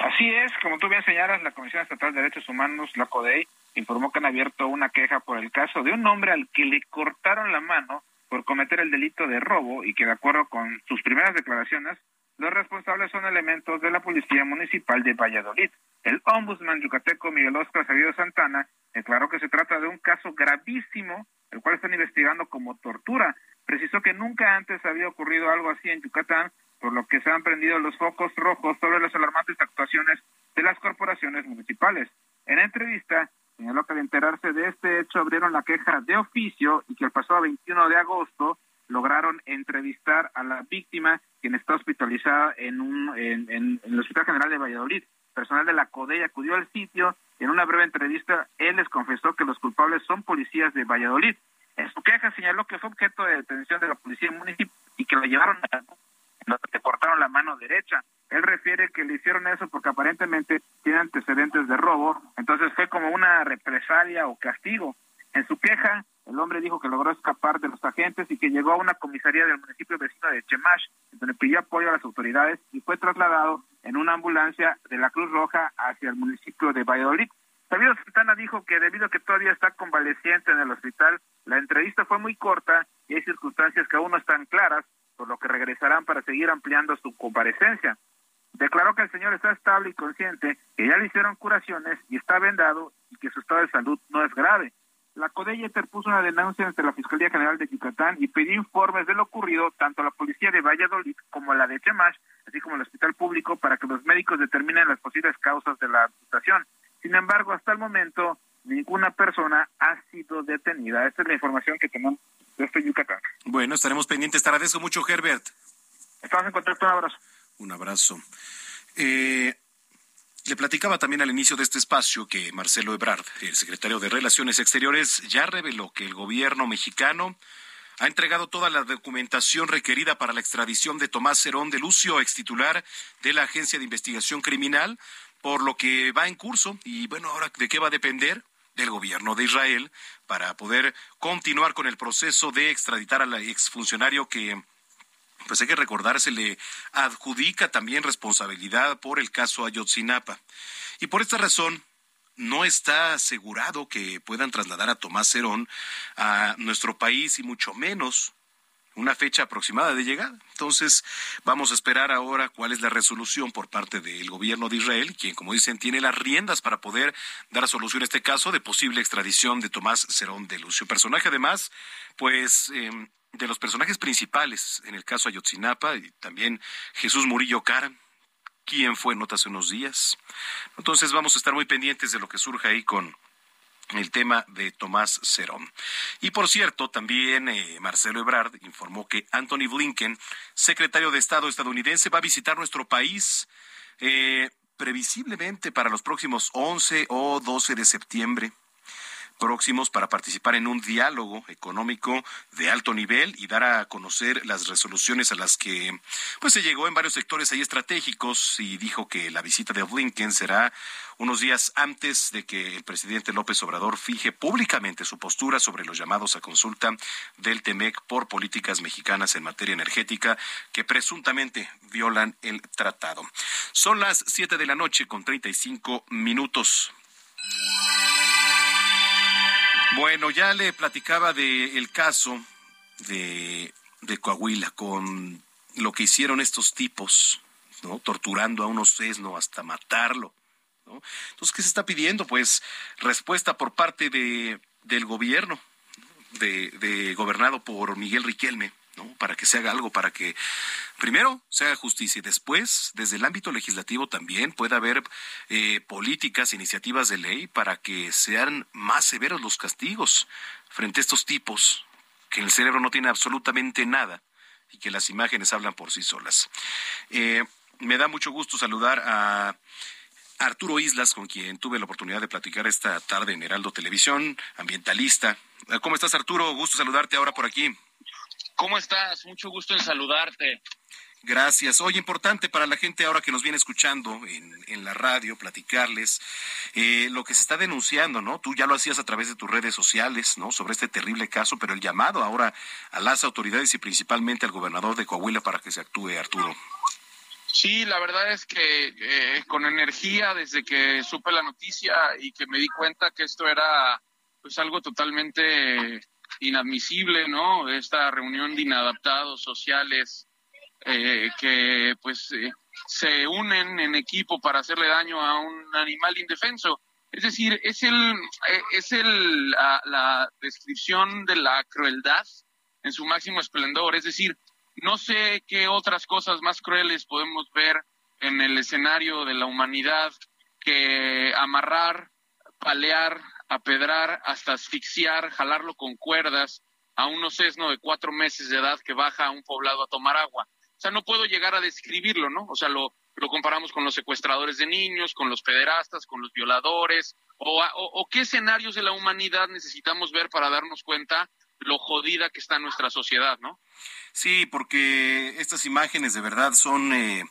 Así es, como tú bien señalas, la Comisión Estatal de Derechos Humanos, la CODEI, informó que han abierto una queja por el caso de un hombre al que le cortaron la mano por cometer el delito de robo y que de acuerdo con sus primeras declaraciones, los responsables son elementos de la Policía Municipal de Valladolid. El ombudsman yucateco Miguel Oscar Sabido Santana declaró que se trata de un caso gravísimo, el cual están investigando como tortura. precisó que nunca antes había ocurrido algo así en Yucatán, por lo que se han prendido los focos rojos sobre las alarmantes actuaciones de las corporaciones municipales. En entrevista, señaló que al enterarse de este hecho abrieron la queja de oficio y que el pasado 21 de agosto lograron entrevistar a la víctima, quien está hospitalizada en, un, en, el Hospital General de Valladolid. Personal de la CODEI acudió al sitio y en una breve entrevista él les confesó que los culpables son policías de Valladolid. En su queja señaló que fue objeto de detención de la policía municipal y que lo llevaron a le cortaron la mano derecha. Él refiere que le hicieron eso porque aparentemente tiene antecedentes de robo, entonces fue como una represalia o castigo. En su queja, el hombre dijo que logró escapar de los agentes y que llegó a una comisaría del municipio vecino de Chemash, donde pidió apoyo a las autoridades y fue trasladado en una ambulancia de la Cruz Roja hacia el municipio de Valladolid. David Santana dijo que debido a que todavía está convaleciente en el hospital, la entrevista fue muy corta y hay circunstancias que aún no están claras, por lo que regresarán para seguir ampliando su comparecencia. Declaró que el señor está estable y consciente, que ya le hicieron curaciones y está vendado y que su estado de salud no es grave. La CODEI interpuso una denuncia ante la Fiscalía General de Yucatán y pidió informes de lo ocurrido tanto a la Policía de Valladolid como a la de Chemash, así como al Hospital Público, para que los médicos determinen las posibles causas de la situación. Sin embargo, hasta el momento, ninguna persona ha sido detenida. Esta es la información que tenemos desde Yucatán. Bueno, estaremos pendientes. Te agradezco mucho, Herbert. Estamos en contacto. Un abrazo. Un abrazo. Eh, le platicaba también al inicio de este espacio que Marcelo Ebrard, el secretario de Relaciones Exteriores, ya reveló que el gobierno mexicano ha entregado toda la documentación requerida para la extradición de Tomás Cerón de Lucio, ex titular de la Agencia de Investigación Criminal, por lo que va en curso. Y bueno, ahora, ¿de qué va a depender? Del gobierno de Israel para poder continuar con el proceso de extraditar al exfuncionario que pues hay que recordar, se le adjudica también responsabilidad por el caso Ayotzinapa. Y por esta razón, no está asegurado que puedan trasladar a Tomás Cerón a nuestro país y mucho menos una fecha aproximada de llegada. Entonces, vamos a esperar ahora cuál es la resolución por parte del gobierno de Israel, quien, como dicen, tiene las riendas para poder dar solución a este caso de posible extradición de Tomás Cerón de Lucio. Personaje, además, pues, em, de los personajes principales en el caso Ayotzinapa y también Jesús Murillo Cara, quien fue nota hace unos días. Entonces vamos a estar muy pendientes de lo que surja ahí con el tema de Tomás Cerón. Y por cierto, también eh, Marcelo Ebrard informó que Anthony Blinken, secretario de Estado estadounidense, va a visitar nuestro país eh, previsiblemente para los próximos 11 o 12 de septiembre próximos para participar en un diálogo económico de alto nivel y dar a conocer las resoluciones a las que pues se llegó en varios sectores ahí estratégicos y dijo que la visita de Blinken será unos días antes de que el presidente López Obrador fije públicamente su postura sobre los llamados a consulta del TEMEC por políticas mexicanas en materia energética que presuntamente violan el tratado. Son las siete de la noche con 35 minutos. Bueno, ya le platicaba del caso de, de Coahuila con lo que hicieron estos tipos, ¿no? Torturando a unos sesno hasta matarlo. ¿no? Entonces, ¿qué se está pidiendo? Pues respuesta por parte de, del gobierno, de, de gobernado por Miguel Riquelme, para que se haga algo, para que primero se haga justicia y después, desde el ámbito legislativo también pueda haber eh, políticas, iniciativas de ley para que sean más severos los castigos frente a estos tipos que en el cerebro no tiene absolutamente nada y que las imágenes hablan por sí solas. Eh, me da mucho gusto saludar a Arturo Islas, con quien tuve la oportunidad de platicar esta tarde en Heraldo Televisión, ambientalista. ¿Cómo estás, Arturo? Gusto saludarte ahora por aquí. ¿Cómo estás? Mucho gusto en saludarte. Gracias. Oye, importante para la gente ahora que nos viene escuchando en, en la radio, platicarles eh, lo que se está denunciando, ¿no? Tú ya lo hacías a través de tus redes sociales, ¿no? Sobre este terrible caso, pero el llamado ahora a las autoridades y principalmente al gobernador de Coahuila para que se actúe, Arturo. Sí, la verdad es que eh, con energía desde que supe la noticia y que me di cuenta que esto era pues algo totalmente inadmisible, ¿no? Esta reunión de inadaptados sociales eh, que pues eh, se unen en equipo para hacerle daño a un animal indefenso. Es decir, es el eh, es el la, descripción de la crueldad en su máximo esplendor. Es decir, no sé qué otras cosas más crueles podemos ver en el escenario de la humanidad que amarrar, palear, apedrar, hasta asfixiar, jalarlo con cuerdas a un ocesno de cuatro meses de edad que baja a un poblado a tomar agua. O sea, no puedo llegar a describirlo, ¿no? O sea, lo, lo comparamos con los secuestradores de niños, con los pederastas, con los violadores, o, o, qué escenarios de la humanidad necesitamos ver para darnos cuenta lo jodida que está nuestra sociedad, ¿no? Sí, porque estas imágenes de verdad son... Eh,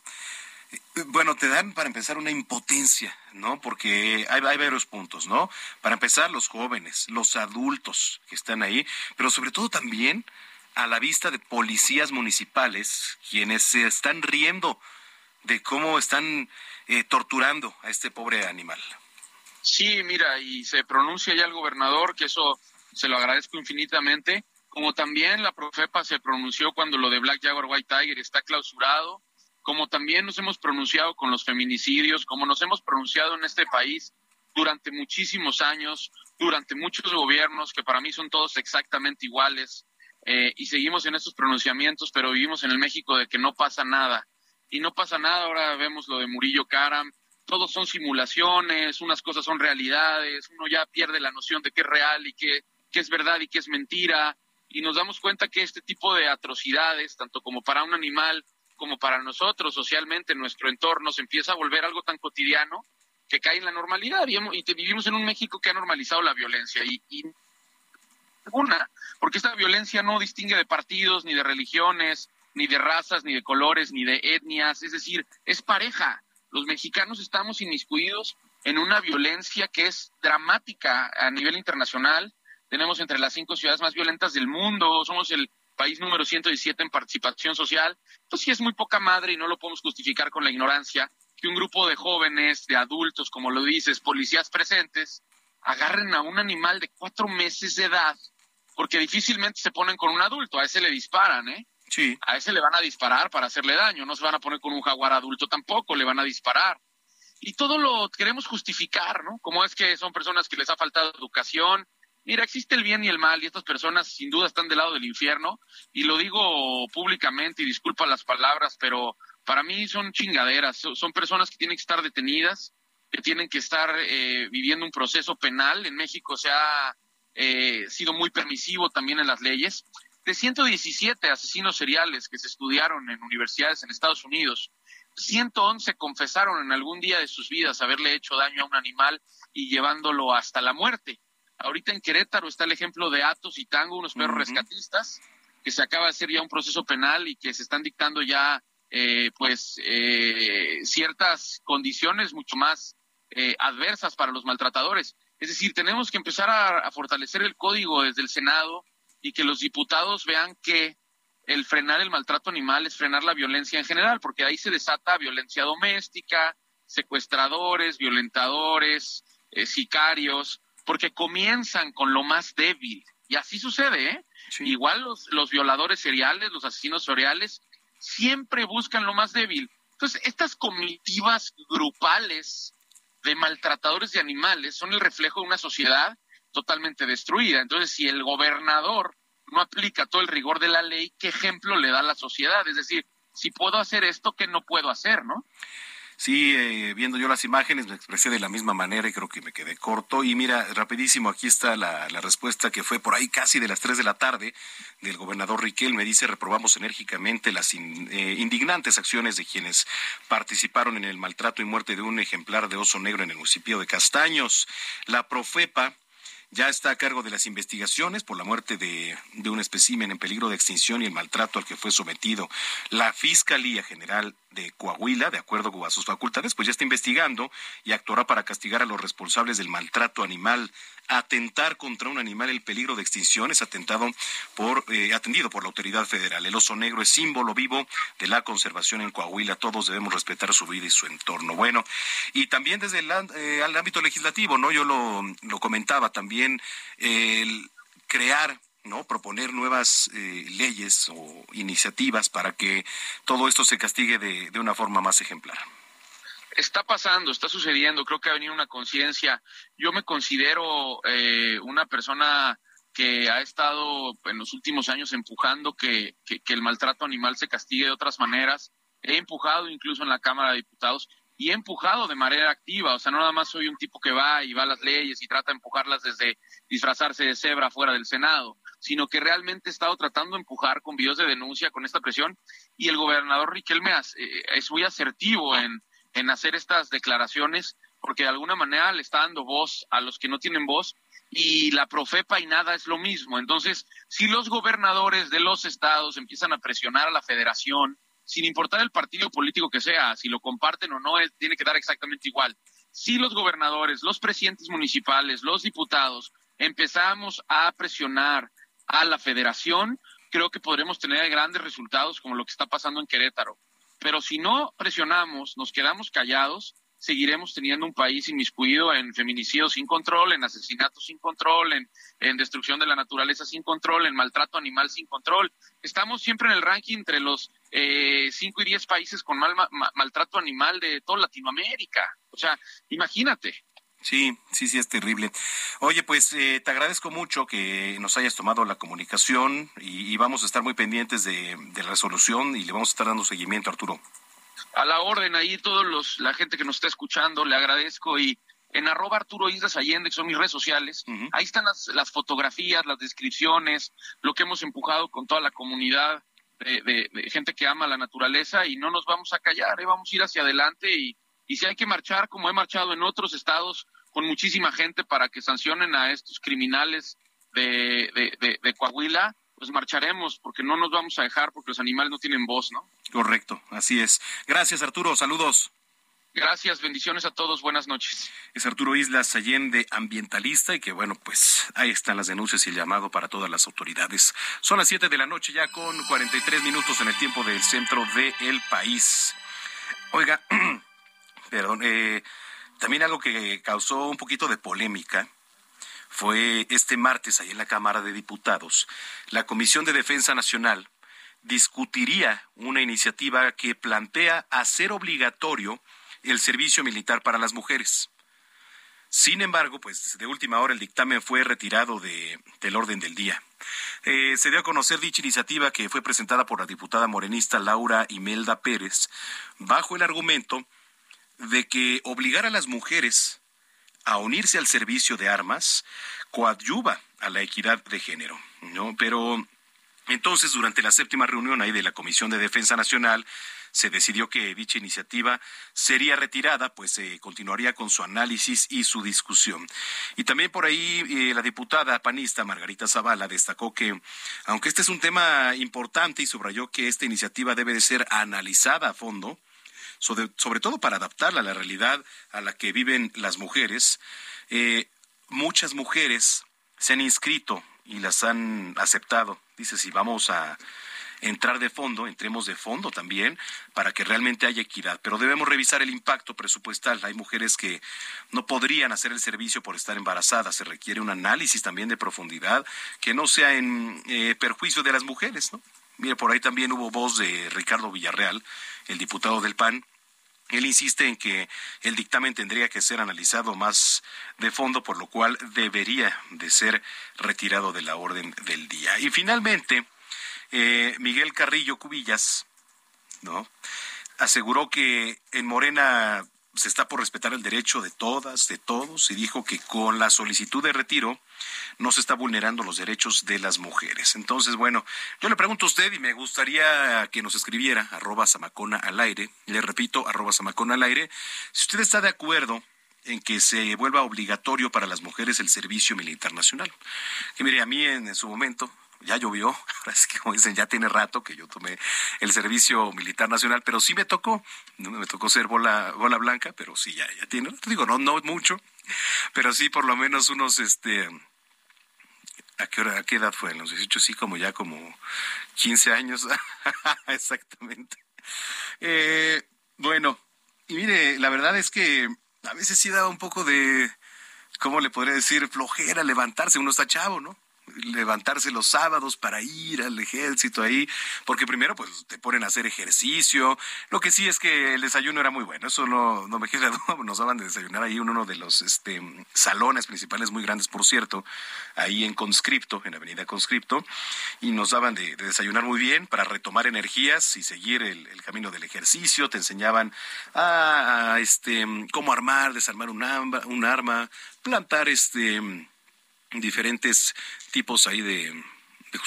bueno, te dan para empezar una impotencia, ¿no? Porque hay, varios puntos, ¿no? Para empezar, los jóvenes, los adultos que están ahí, pero sobre todo también a la vista de policías municipales, quienes se están riendo de cómo están eh, torturando a este pobre animal. Sí, mira, y se pronuncia ya el gobernador, que eso se lo agradezco infinitamente, como también la Profepa se pronunció cuando lo de Black Jaguar White Tiger está clausurado, como también nos hemos pronunciado con los feminicidios, como nos hemos pronunciado en este país durante muchísimos años, durante muchos gobiernos, que para mí son todos exactamente iguales, eh, y seguimos en estos pronunciamientos, pero vivimos en el México de que no pasa nada. Y no pasa nada, ahora vemos lo de Murillo Karam, todos son simulaciones, unas cosas son realidades, uno ya pierde la noción de qué es real y qué, qué es verdad y qué es mentira, y nos damos cuenta que este tipo de atrocidades, tanto como para un animal como para nosotros socialmente, en nuestro entorno, se empieza a volver algo tan cotidiano que cae en la normalidad. Y, vivimos en un México que ha normalizado la violencia. Y, y una, porque esta violencia no distingue de partidos, ni de religiones, ni de razas, ni de colores, ni de etnias, es decir, es pareja. Los mexicanos estamos inmiscuidos en una violencia que es dramática a nivel internacional. Tenemos entre las cinco ciudades más violentas del mundo, somos el país número 117 en participación social. Entonces sí es muy poca madre y no lo podemos justificar con la ignorancia que un grupo de jóvenes, de adultos, como lo dices, policías presentes, agarren a un animal de cuatro meses de edad porque difícilmente se ponen con un adulto, a ese le disparan, ¿eh? Sí. A ese le van a disparar para hacerle daño, no se van a poner con un jaguar adulto tampoco, le van a disparar. Y todo lo queremos justificar, ¿no? Como es que son personas que les ha faltado educación. Mira, existe el bien y el mal y estas personas sin duda están del lado del infierno y lo digo públicamente y disculpa las palabras, pero para mí son chingaderas, son personas que tienen que estar detenidas, que tienen que estar eh, viviendo un proceso penal. En México se ha eh, sido muy permisivo también en las leyes. De 117 asesinos seriales que se estudiaron en universidades en Estados Unidos, 111 confesaron en algún día de sus vidas haberle hecho daño a un animal y llevándolo hasta la muerte. Ahorita en Querétaro está el ejemplo de Atos y Tango, unos perros rescatistas, que se acaba de hacer ya un proceso penal y que se están dictando ya eh, pues eh, ciertas condiciones mucho más eh, adversas para los maltratadores. Es decir, tenemos que empezar a, fortalecer el código desde el Senado y que los diputados vean que el frenar el maltrato animal es frenar la violencia en general, porque ahí se desata violencia doméstica, secuestradores, violentadores, eh, sicarios, porque comienzan con lo más débil. Y así sucede, ¿eh? Igual los, los violadores seriales, los asesinos seriales, siempre buscan lo más débil. Entonces, estas comitivas grupales de maltratadores de animales son el reflejo de una sociedad totalmente destruida. Entonces, si el gobernador no aplica todo el rigor de la ley, ¿qué ejemplo le da a la sociedad? Es decir, si puedo hacer esto, ¿qué no puedo hacer, no? Sí, eh, viendo yo las imágenes me expresé de la misma manera y creo que me quedé corto. Y mira, rapidísimo, aquí está la, respuesta que fue por ahí casi de las 3 de la tarde del gobernador Riquel. Me dice, reprobamos enérgicamente las eh, indignantes acciones de quienes participaron en el maltrato y muerte de un ejemplar de oso negro en el municipio de Castaños. La Profepa ya está a cargo de las investigaciones por la muerte de, un espécimen en peligro de extinción y el maltrato al que fue sometido. La Fiscalía General de Coahuila, de acuerdo a sus facultades, pues ya está investigando y actuará para castigar a los responsables del maltrato animal atentar contra un animal el peligro de extinción es atentado por, eh, atendido por la autoridad federal. El oso negro es símbolo vivo de la conservación en Coahuila. Todos debemos respetar su vida y su entorno. Bueno, y también desde el, eh, ámbito legislativo, ¿no? Yo lo, lo comentaba también, el crear ¿no? proponer nuevas eh, leyes o iniciativas para que todo esto se castigue de, una forma más ejemplar está pasando, está sucediendo, creo que ha venido una conciencia. Yo me considero eh, una persona que ha estado en los últimos años empujando que, el maltrato animal se castigue de otras maneras. He empujado incluso en la Cámara de Diputados y he empujado de manera activa, o sea, no nada más soy un tipo que va y va a las leyes y trata de empujarlas desde disfrazarse de cebra fuera del Senado, sino que realmente he estado tratando de empujar con videos de denuncia, con esta presión, y el gobernador Riquelme eh, es muy asertivo en, en hacer estas declaraciones, porque de alguna manera le está dando voz a los que no tienen voz y la Profepa y es lo mismo. Entonces, si los gobernadores de los estados empiezan a presionar a la federación, sin importar el partido político que sea, si lo comparten o no, tiene que dar exactamente igual. Si los gobernadores, los presidentes municipales, los diputados empezamos a presionar a la federación, creo que podremos tener grandes resultados como lo que está pasando en Querétaro. Pero si no presionamos, nos quedamos callados, seguiremos teniendo un país inmiscuido en feminicidio sin control, en asesinatos sin control, en, destrucción de la naturaleza sin control, en maltrato animal sin control. Estamos siempre en el ranking entre los eh, 5 y 10 países con mal, maltrato animal de toda Latinoamérica. O sea, imagínate. Sí, sí, sí, es terrible. Oye, pues eh, te agradezco mucho que nos hayas tomado la comunicación y, vamos a estar muy pendientes de, de la resolución y le vamos a estar dando seguimiento, Arturo a la orden ahí todos los la gente que nos está escuchando le agradezco y en arroba Arturo Islas Allende, que son mis redes sociales, ahí están las, las, fotografías, las descripciones, lo que hemos empujado con toda la comunidad de, gente que ama la naturaleza y no nos vamos a callar, ¿eh? vamos a ir hacia adelante y, y si hay que marchar, como he marchado en otros estados, con muchísima gente para que sancionen a estos criminales de, de Coahuila, pues marcharemos, porque no nos vamos a dejar, porque los animales no tienen voz, ¿no? Correcto, así es. Gracias, Arturo. Saludos. Gracias, bendiciones a todos, buenas noches. Es Arturo Islas Allende, ambientalista, y que bueno, pues ahí están las denuncias y el llamado para todas las autoridades. Son las 7 de la noche ya con 43 minutos en el tiempo del centro del país. Oiga, perdón, eh, también algo que causó un poquito de polémica fue este martes ahí en la Cámara de Diputados. La Comisión de Defensa Nacional discutiría una iniciativa que plantea hacer obligatorio el servicio militar para las mujeres. Sin embargo, pues de última hora el dictamen fue retirado de, del orden del día. Eh, se dio a conocer dicha iniciativa que fue presentada por la diputada morenista Laura Imelda Pérez, bajo el argumento de que obligar a las mujeres a unirse al servicio de armas coadyuva a la equidad de género, ¿no? Pero entonces, durante la séptima reunión ahí de la Comisión de Defensa Nacional, se decidió que dicha iniciativa sería retirada, pues se continuaría con su análisis y su discusión. Y también por ahí eh, la diputada panista Margarita Zavala destacó que, aunque este es un tema importante y subrayó que esta iniciativa debe de ser analizada a fondo, sobre, todo para adaptarla a la realidad a la que viven las mujeres. Eh, muchas mujeres se han inscrito y las han aceptado. Dice, si vamos a entrar de fondo, entremos de fondo también, para que realmente haya equidad. Pero debemos revisar el impacto presupuestal. Hay mujeres que no podrían hacer el servicio por estar embarazadas. Se requiere un análisis también de profundidad que no sea en eh, perjuicio de las mujeres. ¿no? Mire, por ahí también hubo voz de Ricardo Villarreal, el diputado del PAN, él insiste en que el dictamen tendría que ser analizado más de fondo, por lo cual debería de ser retirado de la orden del día. Y finalmente, eh, Miguel Carrillo Cubillas, ¿no? Aseguró que en Morena se está por respetar el derecho de todas, de todos, y dijo que con la solicitud de retiro no se está vulnerando los derechos de las mujeres. Entonces, bueno, yo le pregunto a usted y me gustaría que nos escribiera arroba samacona al aire, le repito, arroba samacona al aire, si usted está de acuerdo en que se vuelva obligatorio para las mujeres el servicio militar nacional. Que mire, a mí en su momento, ya llovió, es que como dicen, ya tiene rato que yo tomé el servicio militar nacional, pero sí me tocó, me tocó ser bola, bola blanca, pero sí ya, ya tiene, digo, no, no mucho, pero sí por lo menos unos, este, ¿a qué hora, a qué edad fue? En los 18, sí, como ya como 15 años, exactamente. Eh, bueno, y mire, la verdad es que a veces sí da un poco de, ¿cómo le podría decir? Flojera levantarse, uno está chavo, ¿no? Levantarse los sábados para ir al ejército ahí, porque primero pues te ponen a hacer ejercicio. Lo que sí es que el desayuno era muy bueno, eso no, no me queda duda, nos daban de desayunar ahí en uno de los este, salones principales muy grandes, por cierto, ahí en Conscripto, en Avenida Conscripto, y nos daban de, desayunar muy bien para retomar energías y seguir el, camino del ejercicio, te enseñaban a, este cómo armar, desarmar un arma, un arma plantar este diferentes tipos ahí de,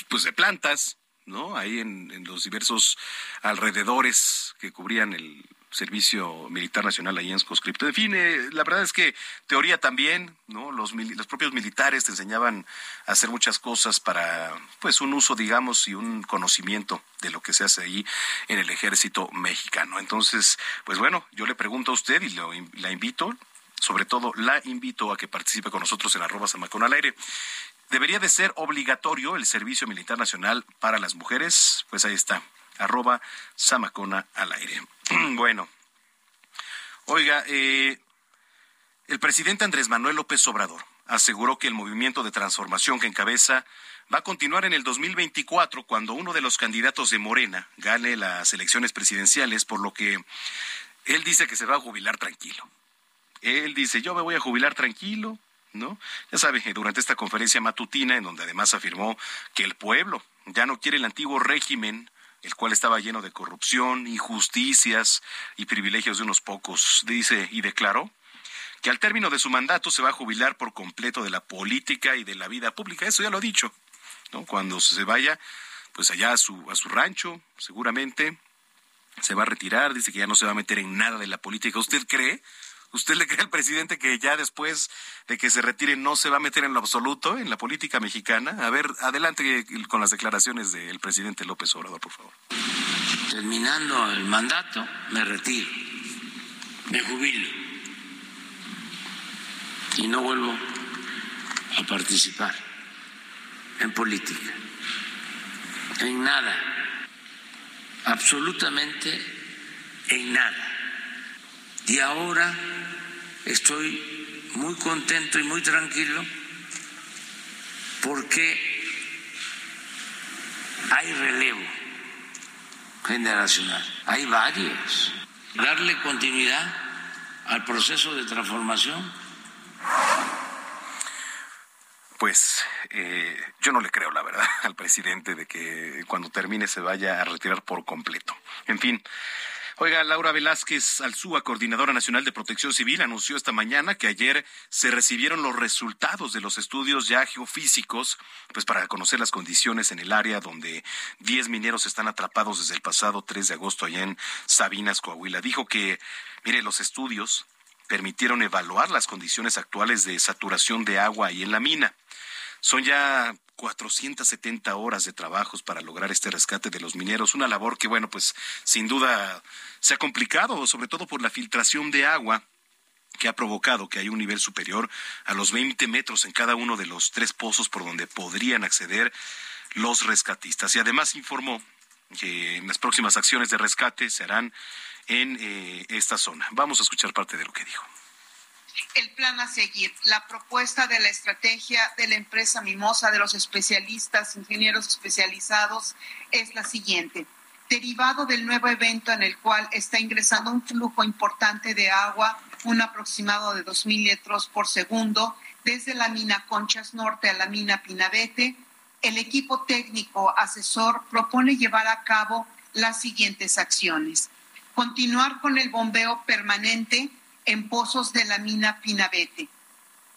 pues de plantas, ¿no? Ahí en, en, los diversos alrededores que cubrían el servicio militar nacional ahí en conscripto. En fin, eh, la verdad es que teoría también, ¿no? Los, los propios militares te enseñaban a hacer muchas cosas para, pues, un uso, digamos, y un conocimiento de lo que se hace ahí en el ejército mexicano. Entonces, pues bueno, yo le pregunto a usted y lo, la invito, sobre todo la invito a que participe con nosotros en arroba Samacón al aire. ¿Debería de ser obligatorio el servicio militar nacional para las mujeres? Pues ahí está, arroba Samacona al aire. bueno, oiga, eh, el presidente Andrés Manuel López Obrador aseguró que el movimiento de transformación que encabeza va a continuar en el 2024 cuando uno de los candidatos de Morena gane las elecciones presidenciales, por lo que él dice que se va a jubilar tranquilo. Él dice, yo me voy a jubilar tranquilo, ¿no? Ya sabe, durante esta conferencia matutina, en donde además afirmó que el pueblo ya no quiere el antiguo régimen, el cual estaba lleno de corrupción, injusticias y privilegios de unos pocos, dice y declaró que al término de su mandato se va a jubilar por completo de la política y de la vida pública. Eso ya lo ha dicho, ¿no? Cuando se vaya, pues allá a su, a su rancho, seguramente se va a retirar, dice que ya no se va a meter en nada de la política. ¿Usted cree? ¿Usted le cree al presidente que ya después de que se retire no se va a meter en lo absoluto en la política mexicana? A ver, adelante con las declaraciones del presidente López Obrador, por favor. Terminando el mandato, me retiro, me jubilo y no vuelvo a participar en política, en nada, absolutamente en nada. Y ahora estoy muy contento y muy tranquilo porque hay relevo generacional, hay varios. Darle continuidad al proceso de transformación. Pues eh, yo no le creo, la verdad, al presidente de que cuando termine se vaya a retirar por completo. En fin, Oiga, Laura Velázquez Alzúa, coordinadora nacional de protección civil, anunció esta mañana que ayer se recibieron los resultados de los estudios ya geofísicos, pues para conocer las condiciones en el área donde 10 mineros están atrapados desde el pasado 3 de agosto allá en Sabinas, Coahuila. Dijo que, mire, los estudios permitieron evaluar las condiciones actuales de saturación de agua ahí en la mina. Son ya 470 horas de trabajos para lograr este rescate de los mineros, una labor que, bueno, pues sin duda se ha complicado, sobre todo por la filtración de agua que ha provocado que haya un nivel superior a los 20 metros en cada uno de los tres pozos por donde podrían acceder los rescatistas. Y además informó que las próximas acciones de rescate se harán en eh, esta zona. Vamos a escuchar parte de lo que dijo el plan a seguir, la propuesta de la estrategia de la empresa Mimosa de los especialistas, ingenieros especializados, es la siguiente. Derivado del nuevo evento en el cual está ingresando un flujo importante de agua, un aproximado de 2.000 litros por segundo, desde la mina Conchas Norte a la mina Pinabete, el equipo técnico asesor propone llevar a cabo las siguientes acciones. Continuar con el bombeo permanente en pozos de la mina Pinabete.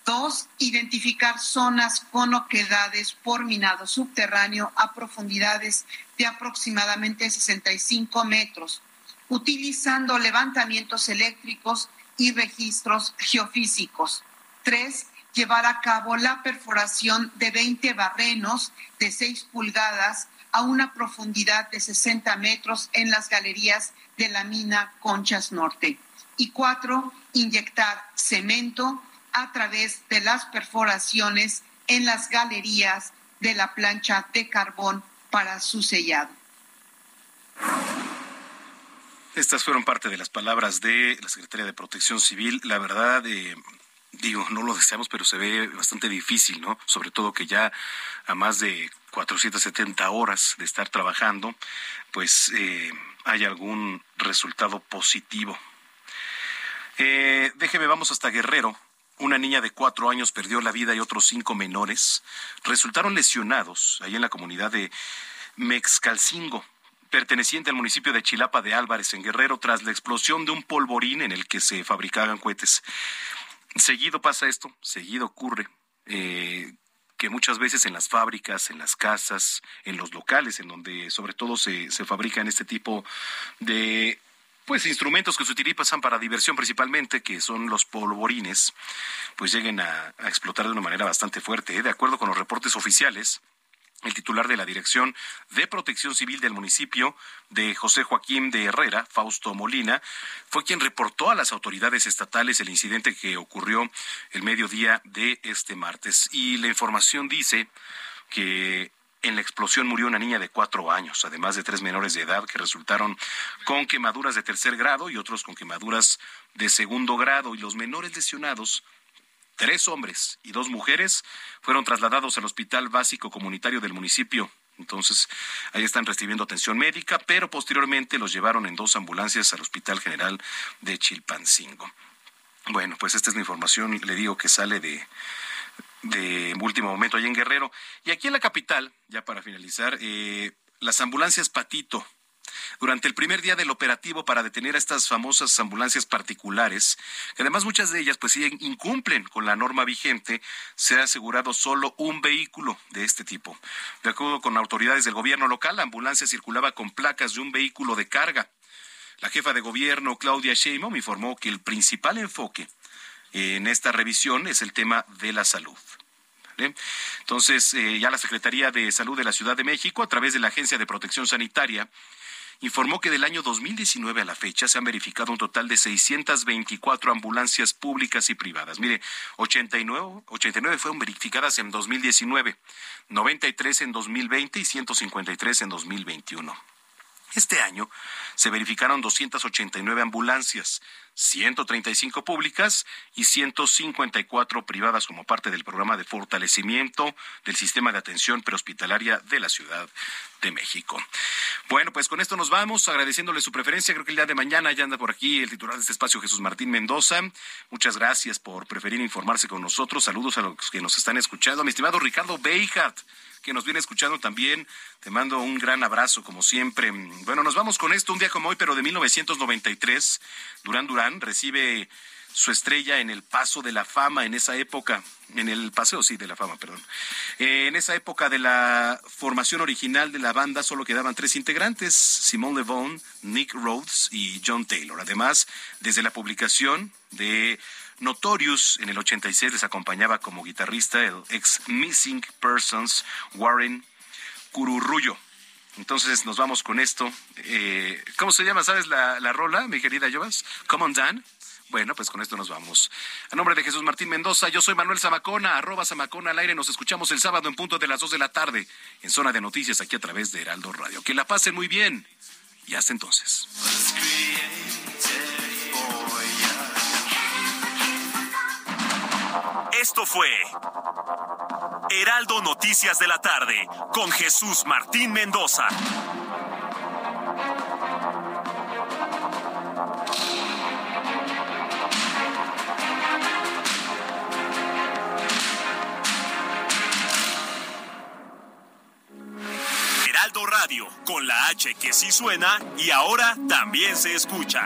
Dos, identificar zonas con oquedades por minado subterráneo a profundidades de aproximadamente 65 metros, utilizando levantamientos eléctricos y registros geofísicos. Tres, llevar a cabo la perforación de 20 barrenos de 6 pulgadas a una profundidad de 60 metros en las galerías de la mina Conchas Norte. Y cuatro, inyectar cemento a través de las perforaciones en las galerías de la plancha de carbón para su sellado. Estas fueron parte de las palabras de la Secretaría de Protección Civil. La verdad, eh, digo, no lo deseamos, pero se ve bastante difícil, ¿no? Sobre todo que ya a más de 470 horas de estar trabajando, pues eh, hay algún resultado positivo. Eh, déjeme, vamos hasta Guerrero. Una niña de cuatro años perdió la vida y otros cinco menores resultaron lesionados ahí en la comunidad de Mexcalcingo, perteneciente al municipio de Chilapa de Álvarez, en Guerrero, tras la explosión de un polvorín en el que se fabricaban cohetes. Seguido pasa esto, seguido ocurre. Eh, que muchas veces en las fábricas, en las casas, en los locales, en donde sobre todo se, se fabrican este tipo de pues instrumentos que se utilizan para diversión principalmente, que son los polvorines, pues lleguen a, explotar de una manera bastante fuerte. ¿eh? De acuerdo con los reportes oficiales, el titular de la Dirección de Protección Civil del municipio de José Joaquín de Herrera, Fausto Molina, fue quien reportó a las autoridades estatales el incidente que ocurrió el mediodía de este martes. Y la información dice que en la explosión murió una niña de cuatro años, además de tres menores de edad que resultaron con quemaduras de tercer grado y otros con quemaduras de segundo grado. Y los menores lesionados Tres hombres y dos mujeres fueron trasladados al Hospital Básico Comunitario del municipio. Entonces, ahí están recibiendo atención médica, pero posteriormente los llevaron en dos ambulancias al Hospital General de Chilpancingo. Bueno, pues esta es la información, le digo que sale de, de último momento allá en Guerrero. Y aquí en la capital, ya para finalizar, eh, las ambulancias Patito durante el primer día del operativo para detener a estas famosas ambulancias particulares, que además muchas de ellas pues incumplen con la norma vigente, se ha asegurado solo un vehículo de este tipo. De acuerdo con autoridades del gobierno local, la ambulancia circulaba con placas de un vehículo de carga. La jefa de gobierno, Claudia Sheinbaum, informó que el principal enfoque en esta revisión es el tema de la salud. Entonces, eh, ya la Secretaría de Salud de la Ciudad de México, a través de la Agencia de Protección Sanitaria, informó que del año 2019 a la fecha se han verificado un total de 624 ambulancias públicas y privadas. Mire, 89, 89 fueron verificadas en 2019, 93 en 2020 y 153 en 2021. Este año se verificaron 289 ambulancias, 135 públicas y 154 privadas como parte del programa de fortalecimiento del sistema de atención prehospitalaria de la Ciudad de México. Bueno, pues con esto nos vamos, agradeciéndole su preferencia. Creo que el día de mañana ya anda por aquí el titular de este espacio, Jesús Martín Mendoza. Muchas gracias por preferir informarse con nosotros. Saludos a los que nos están escuchando. Mi estimado Ricardo Beijat que nos viene escuchando también. Te mando un gran abrazo, como siempre. Bueno, nos vamos con esto, un día como hoy, pero de 1993. Durán Durán recibe su estrella en el Paso de la Fama en esa época, en el Paseo, sí, de la Fama, perdón. Eh, en esa época de la formación original de la banda solo quedaban tres integrantes, Simone Le Nick Rhodes y John Taylor. Además, desde la publicación de Notorious en el 86 les acompañaba como guitarrista el ex Missing Persons Warren Cururrullo. Entonces nos vamos con esto. Eh, ¿Cómo se llama? ¿Sabes la, la rola, mi querida Jovas? Come on, Dan. Bueno, pues con esto nos vamos. A nombre de Jesús Martín Mendoza, yo soy Manuel Zamacona, arroba Zamacona al aire. Nos escuchamos el sábado en punto de las 2 de la tarde en Zona de Noticias aquí a través de Heraldo Radio. Que la pasen muy bien y hasta entonces. Esto fue Heraldo Noticias de la tarde con Jesús Martín Mendoza. Heraldo Radio, con la H que sí suena y ahora también se escucha.